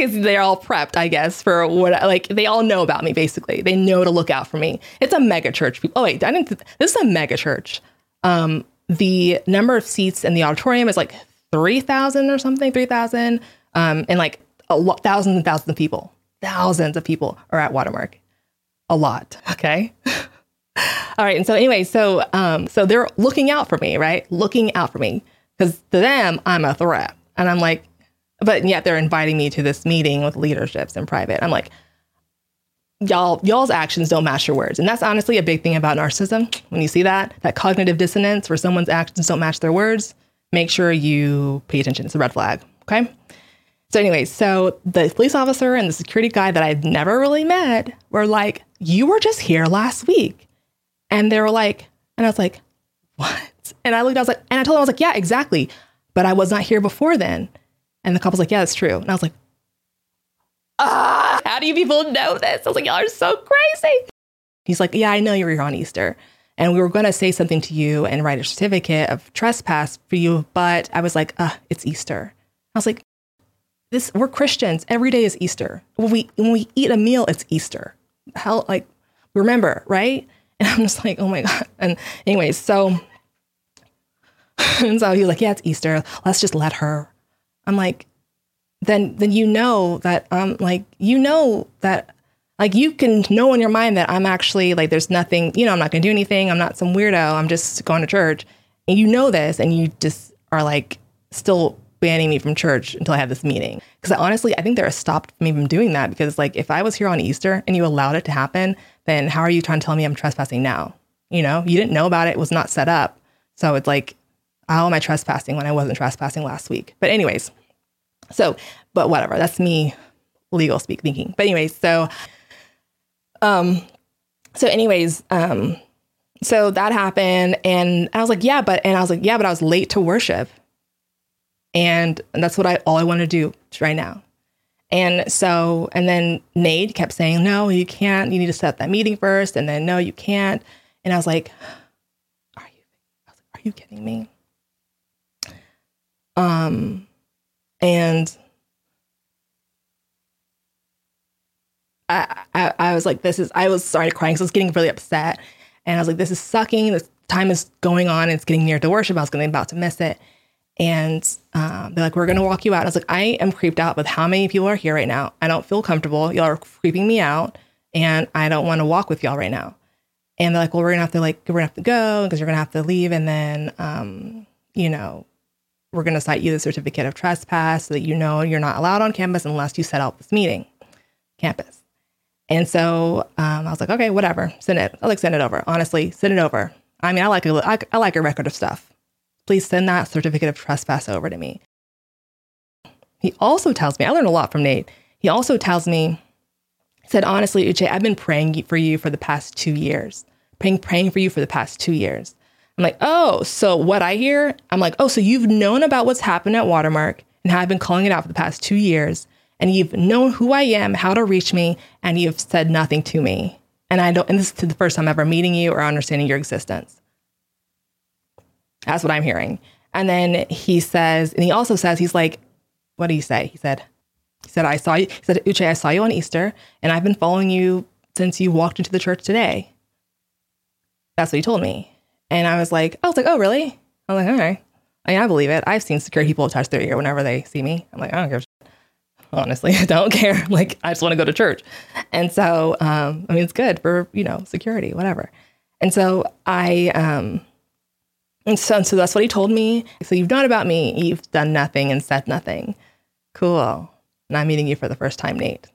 Speaker 1: because they're all prepped, I guess, for what, like, they all know about me, basically. They know to look out for me. It's a mega church. Oh, wait, I didn't, this is a mega church. Um, the number of seats in the auditorium is like 3,000 or something, 3,000. Um, and like a thousands and thousands of people, thousands of people are at Watermark a lot. Okay. *laughs* All right. And so anyway, so um, so they're looking out for me, right? Looking out for me because to them I'm a threat, and I'm like, but yet they're inviting me to this meeting with leaderships in private. I'm like, y'all y'all's actions don't match your words, and that's honestly a big thing about narcissism. When you see that that cognitive dissonance where someone's actions don't match their words, make sure you pay attention. It's a red flag. Okay. So anyway, so the police officer and the security guy that I'd never really met were like, "You were just here last week," and they were like, and I was like, "What?" And I looked, I was like, and I told them I was like, "Yeah, exactly," but I was not here before then. And the couple's like, "Yeah, it's true," and I was like, "Ah, how do you people know this?" I was like, "Y'all are so crazy." He's like, "Yeah, I know you were here on Easter." And we were going to say something to you and write a certificate of trespass for you, but I was like, uh, it's Easter. I was like, this we're Christians. Every day is Easter. When we when we eat a meal, it's Easter. Hell, like remember, right? And I'm just like, oh my god. And anyways, so *laughs* and so he's like, yeah, it's Easter. Let's just let her. I'm like, then then you know that I'm like you know that like you can know in your mind that I'm actually like there's nothing, you know, I'm not gonna do anything. I'm not some weirdo. I'm just going to church. And you know this and you just are like still banning me from church until I have this meeting. Because honestly, I think they're stopped me from doing that because, like, if I was here on Easter and you allowed it to happen, then how are you trying to tell me I'm trespassing now? You know, you didn't know about it, it was not set up. So it's like, how am I trespassing when I wasn't trespassing last week? But, anyways, so, but whatever, that's me legal speak thinking. But, anyways, so, um, so, anyways, um, so that happened, and I was like, yeah, but, and I was like, yeah, but I was late to worship. And that's what I all I want to do right now. And so, and then Nate kept saying, no, you can't. You need to set that meeting first. And then, no, you can't. And I was like, are you, I was like, are you kidding me? Um, and I, I, I was like, this is, I was starting crying. So I was getting really upset. And I was like, this is sucking. This time is going on. It's getting near to worship. I was going about to miss it. And um, they're like, we're going to walk you out. I was like, I am creeped out with how many people are here right now. I don't feel comfortable. Y'all are creeping me out. And I don't want to walk with y'all right now. And they're like, well, we're going to have to like, we're going to have to go because you're going to have to leave. And then, um, you know, we're going to cite you the certificate of trespass so that you know you're not allowed on campus unless you set out this meeting campus. And so um, I was like, okay, whatever, send it. I like send it over. Honestly, send it over. I mean, I like a, I, I like a record of stuff please send that certificate of trespass over to me. He also tells me, I learned a lot from Nate. He also tells me, said, honestly, Uche, I've been praying for you for the past two years, praying, praying for you for the past two years. I'm like, oh, so what I hear, I'm like, oh, so you've known about what's happened at Watermark and how I've been calling it out for the past two years, and you've known who I am, how to reach me, and you've said nothing to me. And I don't, and this is the first time ever meeting you or understanding your existence. That's what I'm hearing. And then he says, and he also says, he's like, what did he say? He said, he said, I saw you. He said, Uche, I saw you on Easter, and I've been following you since you walked into the church today. That's what he told me. And I was like, I was like, oh, really? I I'm like, all right. I mean, I believe it. I've seen security people touch their ear whenever they see me. I'm like, I don't care. Honestly, *laughs* I don't care. *laughs* Like, I just want to go to church. And so, um, I mean, it's good for, you know, security, whatever. And so I, um, and so, so that's what he told me. So you've known about me, you've done nothing and said nothing. Cool. And I'm meeting you for the first time, Nate.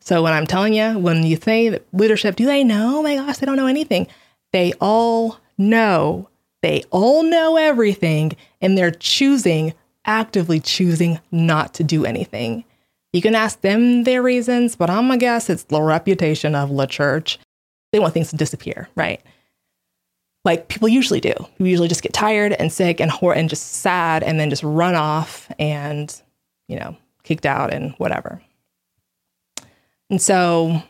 Speaker 1: So when I'm telling you, when you say leadership, do they know? Oh my gosh, they don't know anything. They all know. They all know everything, and they're choosing, actively choosing not to do anything. You can ask them their reasons, but I'm gonna guess it's the reputation of the church. They want things to disappear, right? Like people usually do. We usually just get tired and sick and hor- and just sad, and then just run off and, you know, kicked out and whatever. And so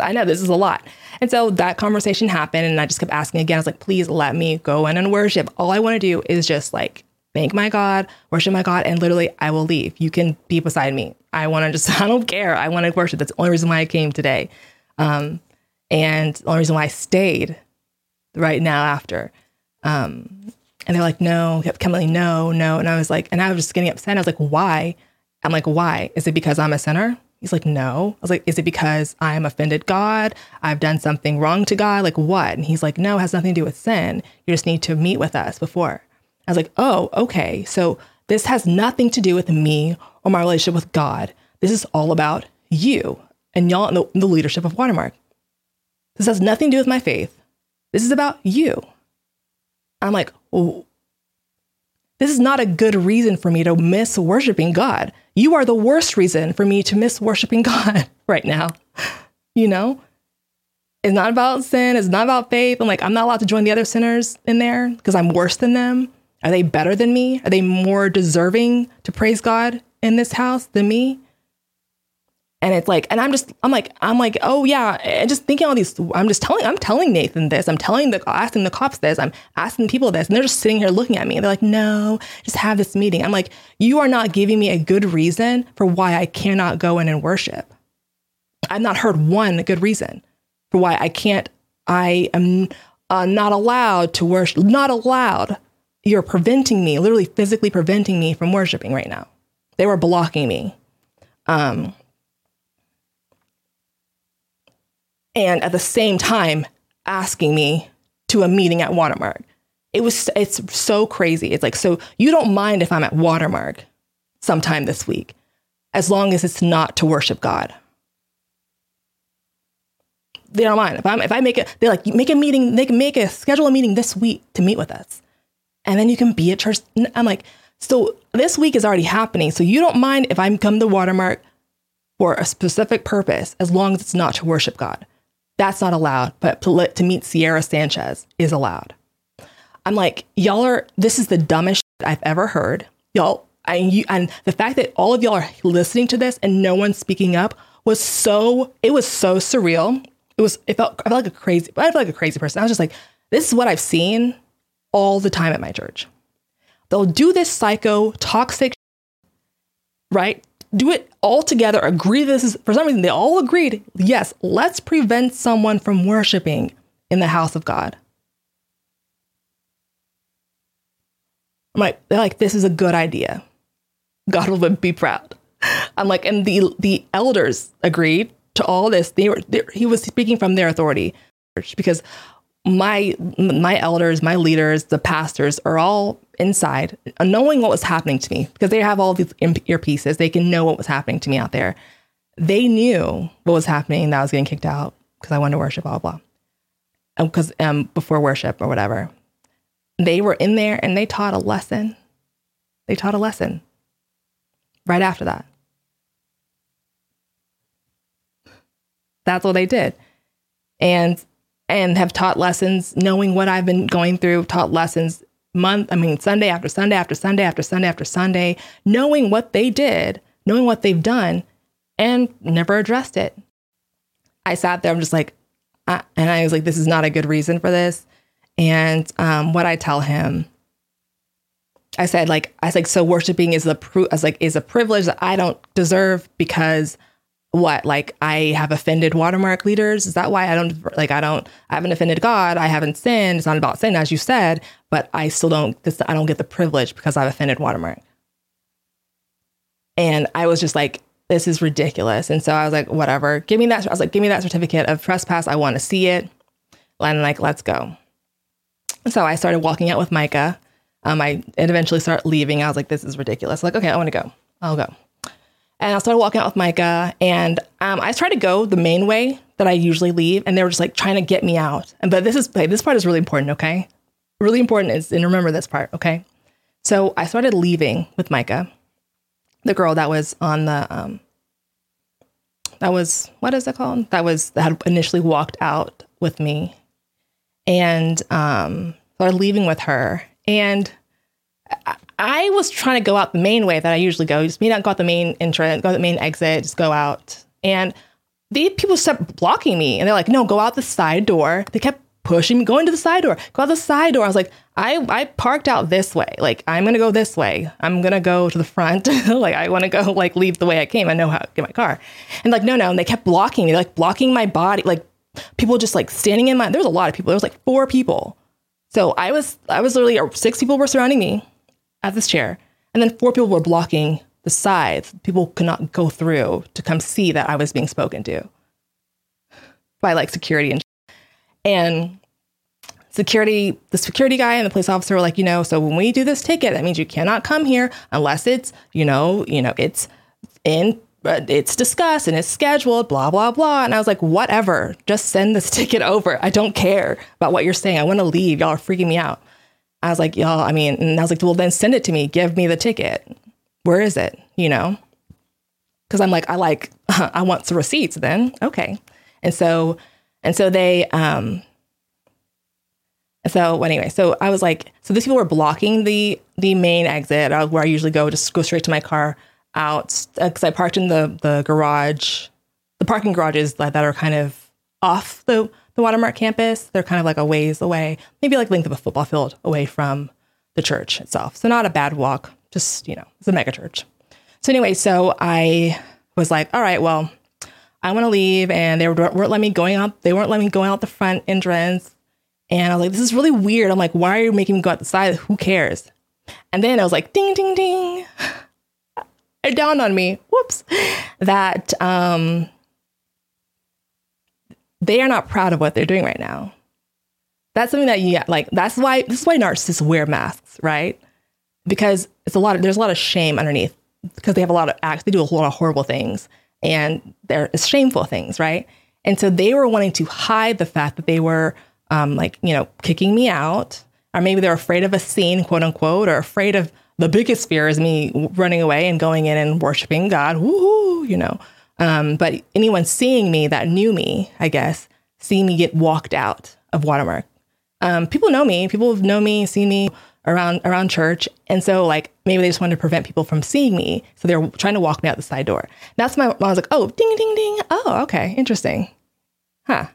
Speaker 1: I know this is a lot. And so that conversation happened, and I just kept asking again. I was like, please let me go in and worship. All I want to do is just like thank my God, worship my God, and literally I will leave. You can be beside me. I want to just, *laughs* I don't care. I want to worship. That's the only reason why I came today. Um, and the only reason why I stayed right now after. Um, and they're like, no, kept coming, no, no. And I was like, and I was just getting upset. I was like, why? I'm like, why? Is it because I'm a sinner? He's like, no. I was like, is it because I'm offended God? I've done something wrong to God? Like, what? And he's like, no, it has nothing to do with sin. You just need to meet with us before. I was like, oh, okay. So this has nothing to do with me or my relationship with God. This is all about you and y'all in the, the leadership of Watermark. This has nothing to do with my faith. This is about you. I'm like, oh, this is not a good reason for me to miss worshiping God. You are the worst reason for me to miss worshiping *laughs* God right now. You know? It's not about sin, it's not about faith. I'm like, I'm not allowed to join the other sinners in there because I'm worse than them. Are they better than me? Are they more deserving to praise God in this house than me? And it's like, and I'm just, I'm like, I'm like, oh yeah, and just thinking all these. I'm just telling, I'm telling Nathan this. I'm telling the, asking the cops this. I'm asking people this, and they're just sitting here looking at me. They're like, no, just have this meeting. I'm like, you are not giving me a good reason for why I cannot go in and worship. I've not heard one good reason for why I can't. I am uh, not allowed to worship. Not allowed. You're preventing me, literally physically preventing me from worshiping right now. They were blocking me. Um, and at the same time asking me to a meeting at Watermark. It was it's so crazy. It's like so you don't mind if I'm at Watermark sometime this week as long as it's not to worship God. They don't mind if I'm if I make it. They like make a meeting. They can make a schedule a meeting this week to meet with us, and then you can be at church. I'm like, so this week is already happening. So you don't mind if I come to Watermark for a specific purpose as long as it's not to worship God. That's not allowed, but to, meet Sierra Sanchez is allowed. I'm like, y'all are, this is the dumbest I've ever heard. Y'all, I, you, and the fact that all of y'all are listening to this and no one's speaking up was so, it was so surreal. It was, it felt, I felt like a crazy, I felt like a crazy person. I was just like, this is what I've seen all the time at my church. They'll do this psycho, toxic, right? Do it all together, agree this is, for some reason, they all agreed, yes, let's prevent someone from worshiping in the house of God. I'm like, they're like, this is a good idea. God will be proud. I'm like, and the the elders agreed to all this. They were they, he was speaking from their authority because my my elders, my leaders, the pastors are all inside, knowing what was happening to me because they have all these earpieces. They can know what was happening to me out there. They knew what was happening that I was getting kicked out because I wanted to worship, blah blah. Because um, um, before worship or whatever, they were in there and they taught a lesson. They taught a lesson right after that. That's what they did. And and have taught lessons knowing what I've been going through, taught lessons month, I mean, Sunday after Sunday after Sunday after Sunday after Sunday, knowing what they did, knowing what they've done, and never addressed it. I sat there, I'm just like, and I was like, this is not a good reason for this. And um, what I tell him, I said, like, I was like, so worshiping is the proof, I was like, is a privilege that I don't deserve because what like I have offended watermark leaders? Is that why I don't like I don't I haven't offended God? I haven't sinned. It's not about sin, as you said, but I still don't this I don't get the privilege because I've offended watermark. And I was just like, this is ridiculous. And so I was like, whatever, give me that. I was like, give me that certificate of trespass. I want to see it. And like, let's go. So I started walking out with Micah. Um, I eventually started leaving. I was like, this is ridiculous. Like, okay, I want to go. I'll go. And I started walking out with Micah, and um, I tried to go the main way that I usually leave, and they were just like trying to get me out. And but this is like, this part is really important, okay? Really important is and remember this part, okay? So I started leaving with Micah, the girl that was on the um, that was what is it called? That was that had initially walked out with me, and um, started leaving with her, and I was trying to go out the main way that I usually go. Just me not go out the main entrance, go out the main exit, just go out. And these people kept blocking me. And they're like, no, go out the side door. They kept pushing me, going to the side door, go out the side door. I was like, I, I parked out this way. Like, I'm gonna go this way. I'm gonna go to the front. *laughs* like, I wanna go like leave the way I came. I know how to get my car. And like, no, no. And they kept blocking me, like blocking my body. Like people just like standing in my there was a lot of people. There was like four people. So I was I was literally six people were surrounding me at this chair. And then four people were blocking the sides. People could not go through to come see that I was being spoken to by like security and and security the security guy and the police officer were like you know so when we do this ticket that means you cannot come here unless it's you know you know it's in uh, it's discussed and it's scheduled blah blah blah. And i was like whatever. Just send this *laughs* ticket over. I don't care about what you're saying. I want to leave. Y'all are freaking me out I was like, y'all, I mean, and I was like, well, then send it to me. Give me the ticket. Where is it? You know? Because I'm like, I like, *laughs* I want the receipts then. Okay. And so, and so they, um, so anyway, so I was like, so these people were blocking the the main exit uh, where I usually go, just go straight to my car out because uh, I parked in the the garage, the parking garages that, that are kind of off the the Watermark campus. They're kind of like a ways away, maybe like length of a football field away from the church itself. So not a bad walk, just, you know, it's a mega church. So anyway, so I was like, all right, well, I want to leave. And they weren't letting me going out. They weren't letting me go out the front entrance. And I was like, this is really weird. I'm like, why are you making me go out the side? Who cares? And then I was like, ding, ding, ding. *laughs* It dawned on me, whoops, that um, they are not proud of what they're doing right now. That's something that you like. That's why this is why narcissists wear masks, right? Because it's a lot of there's a lot of shame underneath because they have a lot of acts. They do a lot of horrible things, and they're shameful things, right? And so they were wanting to hide the fact that they were um, like you know kicking me out, or maybe they're afraid of a scene, quote unquote, or afraid of the biggest fear is me running away and going in and worshiping God. Woohoo, you know. Um, but anyone seeing me that knew me, I guess, seeing me get walked out of Watermark. Um, people know me. People know me, see me around around church, and so like maybe they just wanted to prevent people from seeing me, so they're trying to walk me out the side door. That's my. I was like, oh, ding, ding, ding. Oh, okay, interesting. Huh.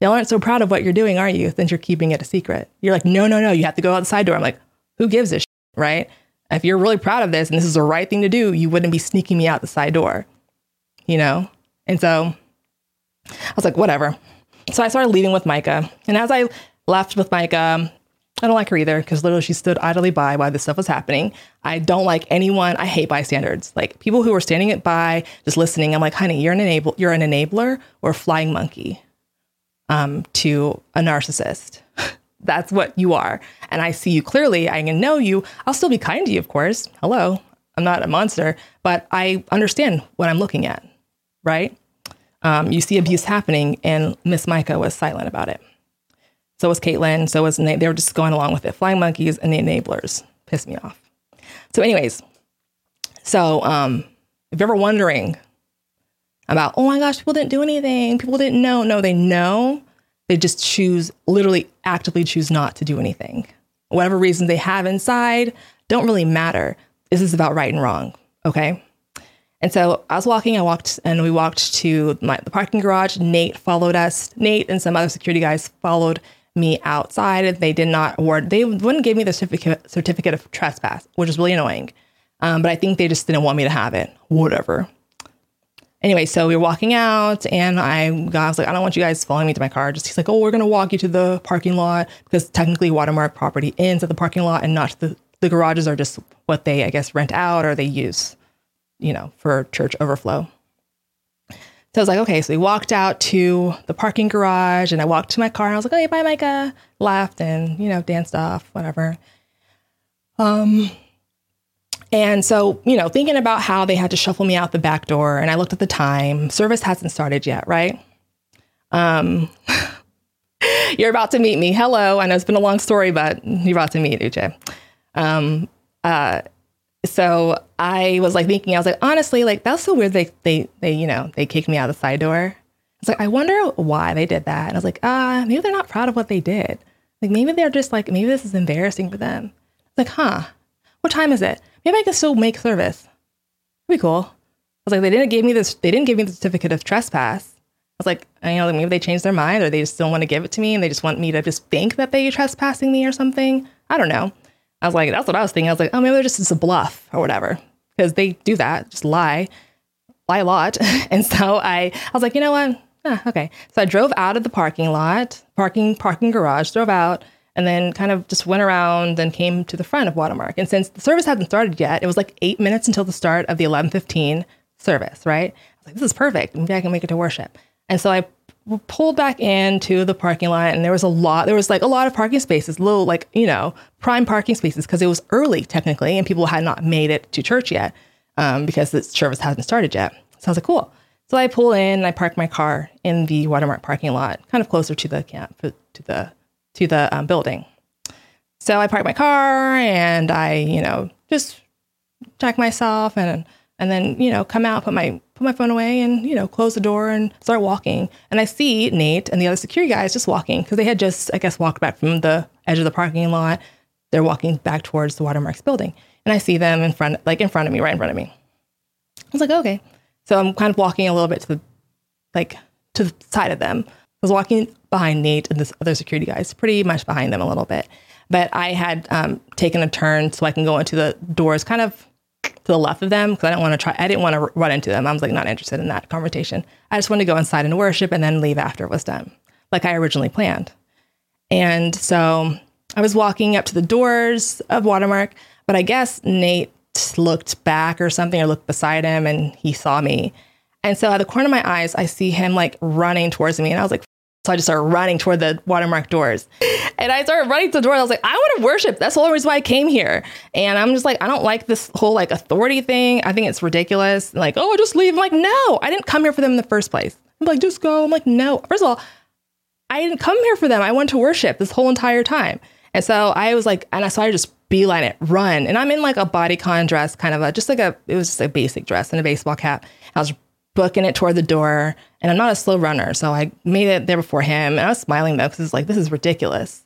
Speaker 1: Y'all aren't so proud of what you're doing, are you? Since you're keeping it a secret. You're like, no, no, no. You have to go out the side door. I'm like, who gives a shit, right? If you're really proud of this and this is the right thing to do, you wouldn't be sneaking me out the side door you know? And so I was like, whatever. So I started leaving with Micah. And as I left with Micah, I don't like her either because literally she stood idly by while this stuff was happening. I don't like anyone. I hate bystanders. Like people who are standing it by, just listening. I'm like, honey, you're an enable, you're an enabler or a flying monkey um, to a narcissist. *laughs* That's what you are. And I see you clearly. I can know you. I'll still be kind to you, of course. Hello. I'm not a monster, but I understand what I'm looking at right? Um, you see abuse happening, and Miss Micah was silent about it. So was Caitlin. So was they were just going along with it. Flying monkeys and the enablers pissed me off. So, anyways, so um, if you're ever wondering about, oh my gosh, people didn't do anything, people didn't know. No, they know. They just choose, literally, actively choose not to do anything. Whatever reason they have inside don't really matter. This is about right and wrong. Okay. And so I was walking, I walked and we walked to my, the parking garage. Nate followed us. Nate and some other security guys followed me outside. And they did not award, they wouldn't give me the certificate, certificate of trespass, which is really annoying. Um, but I think they just didn't want me to have it. Whatever. anyway, so we were walking out, and I, got, I was like, I don't want you guys following me to my car. Just he's like, oh, we're gonna walk you to the parking lot because technically Watermark property ends at the parking lot, and not the the garages are just what they, I guess, rent out or they use, you know, for church overflow. So I was like, okay. So we walked out to the parking garage, and I walked to my car, and I was like, hey, bye, Micah. Laughed and you know danced off, whatever. Um, and so, you know, thinking about how they had to shuffle me out the back door, and I looked at the time. Service hasn't started yet, right? Um, *laughs* you're about to meet me. Hello. I know it's been a long story, but you're about to meet Uche. Um, uh, so I was like thinking, I was like, honestly, like that's so weird. They, they, they, you know, they kicked me out the side door. I was like, I wonder why they did that. And I was like, ah, uh, maybe they're not proud of what they did. Like maybe they're just like, maybe this is embarrassing for them. Like, huh? What time is it? maybe I can still make service. That'd be cool. I was like, they didn't give me this. They didn't give me the certificate of trespass. I was like, you know, maybe they changed their mind, or they just don't want to give it to me, and they just want me to just think that they are trespassing me or something. I don't know. I was like, that's what I was thinking. I was like, oh, maybe they're just it's a bluff or whatever, because they do that, just lie, lie a lot. *laughs* and so I, I was like, you know what? Ah, okay. So I drove out of the parking lot, parking parking garage, drove out, and then kind of just went around and came to the front of Watermark. And since the service hadn't started yet, it was like eight minutes until the start of the 11:15 service. Right? I was like, this is perfect. Maybe I can make it to worship. And so I pulled back into the parking lot, and there was a lot. There was like a lot of parking spaces, little like you know prime parking spaces because it was early technically, and people had not made it to church yet um, because the service hasn't started yet. So I was like, cool. So I pull in, and I park my car in the Watermark parking lot, kind of closer to the camp, to the to the um, building. So I park my car and I, you know, just check myself and and then you know come out, put my put my phone away, and you know close the door and start walking. And I see Nate and the other security guys just walking because they had just I guess walked back from the edge of the parking lot. They're walking back towards the Watermarks building, and I see them in front, like in front of me, right in front of me. I was like, okay. So I'm kind of walking a little bit to the like to the side of them. I was walking behind Nate and this other security guys, pretty much behind them a little bit. But I had um, taken a turn so I can go into the doors kind of to the left of them because I didn't want to try, I didn't want to run into them. I was like not interested in that confrontation. I just wanted to go inside and worship and then leave after it was done, like I originally planned. And so I was walking up to the doors of Watermark, but I guess Nate looked back or something or looked beside him and he saw me. And so at the corner of my eyes, I see him like running towards me. And I was like, so I just started running toward the watermark doors. And I started running to the door. I was like, I want to worship. That's the only reason why I came here. And I'm just like, I don't like this whole like authority thing. I think it's ridiculous. Like, oh, just leave. I'm like, no, I didn't come here for them in the first place. I'm like, just go. I'm like, no. First of all, I didn't come here for them. I went to worship this whole entire time. And so I was like, and I so I just beeline it, run. And I'm in like a bodycon dress, kind of a, just like a, it was just a basic dress and a baseball cap. I was booking it toward the door. And I'm not a slow runner. So I made it there before him. And I was smiling though, because it's like, this is ridiculous.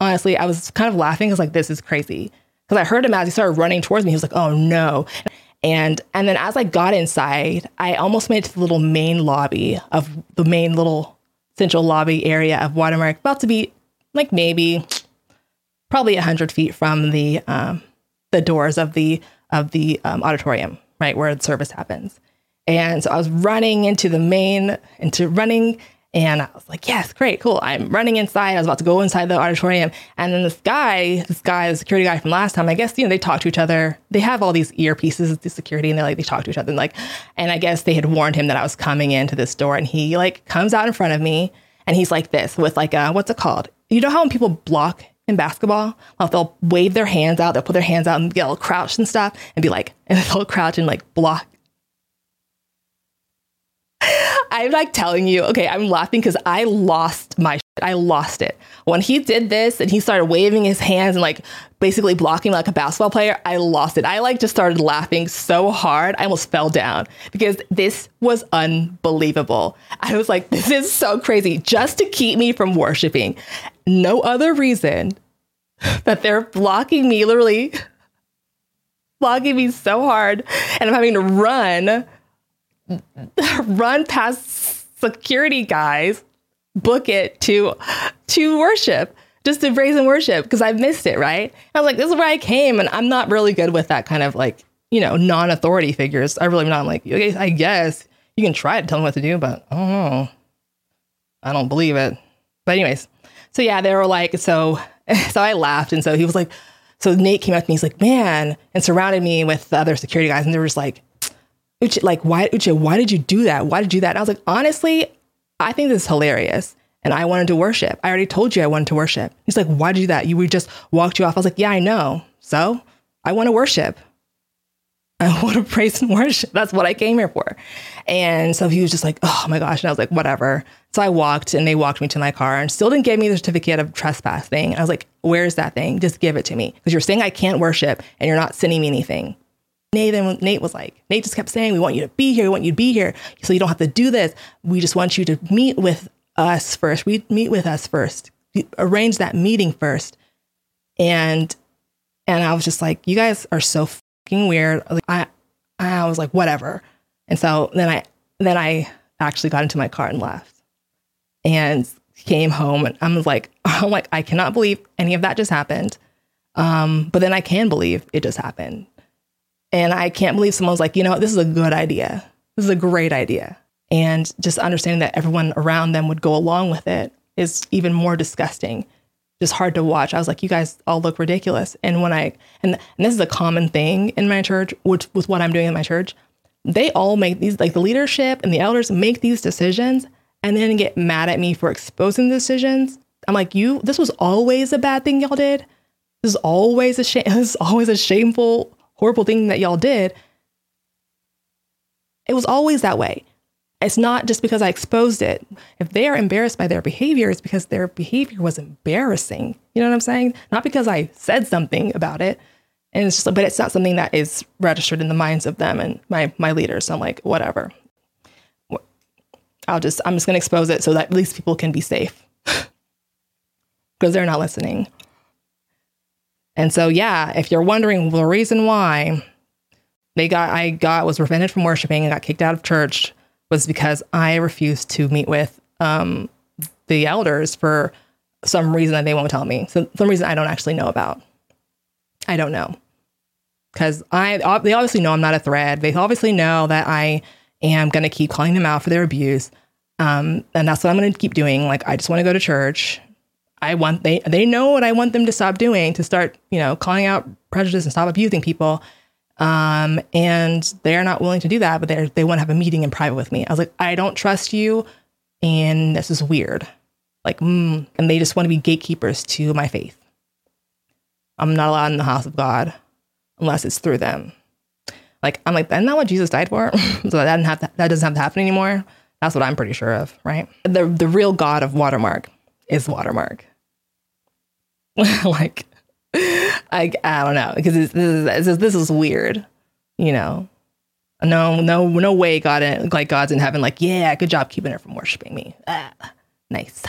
Speaker 1: Honestly, I was kind of laughing because like, this is crazy. Because I heard him as he started running towards me. He was like, oh no. And and then as I got inside, I almost made it to the little main lobby of the main little central lobby area of Watermark, about to be like maybe probably hundred feet from the um, the doors of the of the um, auditorium, right where the service happens. And so I was running into the main, into running, and I was like, yes, great, cool. I'm running inside. I was about to go inside the auditorium. And then this guy, this guy, the security guy from last time, I guess, you know, they talk to each other. They have all these earpieces, the security, and they like, they talk to each other. And like, and I guess they had warned him that I was coming into this door. And he like comes out in front of me and he's like this with like a, what's it called? You know how when people block in basketball, like they'll wave their hands out, they'll put their hands out and get all crouched and stuff and be like, and *laughs* they'll crouch and like block I'm like telling you, okay, I'm laughing because I lost my shit. I lost it. When he did this and he started waving his hands and like basically blocking like a basketball player, I lost it. I like just started laughing so hard, I almost fell down because this was unbelievable. I was like, this is so crazy just to keep me from worshiping. No other reason *laughs* that they're blocking me, literally *laughs* blocking me so hard, and I'm having to run *laughs* run past security guys, book it to to worship, just to praise and worship because I missed it, right? I was like, this is where I came, and I'm not really good with that kind of like, you know, non-authority figures. I really not I'm like, okay, I guess you can try to tell them what to do, but I don't know. I don't believe it. But anyways, so yeah, they were like, so *laughs* so I laughed, and so he was like, so Nate came up to me, he's like, man, and surrounded me with the other security guys, and they were just like, Uche, like, why, Uche, why did you do that? Why did you do that? And I was like, honestly, I think this is hilarious. And I wanted to worship. I already told you I wanted to worship. He's like, why did you do that? You we just walked you off. I was like, yeah, I know. So I want to worship. *laughs* I want to praise and worship. That's what I came here for. And so he was just like, oh my gosh. And I was like, whatever. So I walked and they walked me to my car and still didn't give me the certificate of trespass thing. I was like, where's that thing? Just give it to me. Because you're saying I can't worship and you're not sending me anything. Nathan, Nate was like, Nate just kept saying, we want you to be here. We want you to be here. So you don't have to do this. We just want you to meet with us first. We meet with us first. Arrange that meeting first. And and I was just like, you guys are so fucking weird. Like I I was like, whatever. And so then I then I actually got into my car and left. And came home and I'm like, *laughs* I'm like, I cannot believe any of that just happened. Um, but then I can believe it just happened. And I can't believe someone's like, you know, this is a good idea. This is a great idea. And just understanding that everyone around them would go along with it is even more disgusting. Just hard to watch. I was like, you guys all look ridiculous. And when I, and, and this is a common thing in my church, with, with what I'm doing in my church, they all make these, like the leadership and the elders make these decisions and then get mad at me for exposing the decisions. I'm like, you, this was always a bad thing y'all did. This is always a shame. *laughs* This is always a shameful, horrible thing that y'all did. It was always that way. It's not just because I exposed it. If they are embarrassed by their behavior, it's because their behavior was embarrassing. You know what I'm saying? Not because I said something about it. And it's just, but it's not something that is registered in the minds of them and my my leaders. So I'm like, whatever. I'll just I'm just gonna expose it so that at least people can be safe. *laughs* Because they're not listening. And so yeah, if you're wondering the reason why they got I got was prevented from worshiping and got kicked out of church was because I refused to meet with um, the elders for some reason that they won't tell me. So some reason I don't actually know about. I don't know. Because I they obviously know I'm not a threat. They obviously know that I am going to keep calling them out for their abuse. Um, and that's what I'm going to keep doing. Like, I just want to go to church. I want, they, they know what I want them to stop doing to start, you know, calling out prejudice and stop abusing people. Um, and they're not willing to do that, but they they want to have a meeting in private with me. I was like, I don't trust you, and this is weird. Like, mm, and they just want to be gatekeepers to my faith. I'm not allowed in the house of God unless it's through them. Like, I'm like, that's not what Jesus died for. *laughs* so that didn't have to, that doesn't have to happen anymore. That's what I'm pretty sure of, right? The the real God of Watermark is Watermark. *laughs* like I I don't know because this is this is weird, you know. No, no, no way God in, like God's in heaven. Like, yeah, good job keeping her from worshiping me. Ah, nice.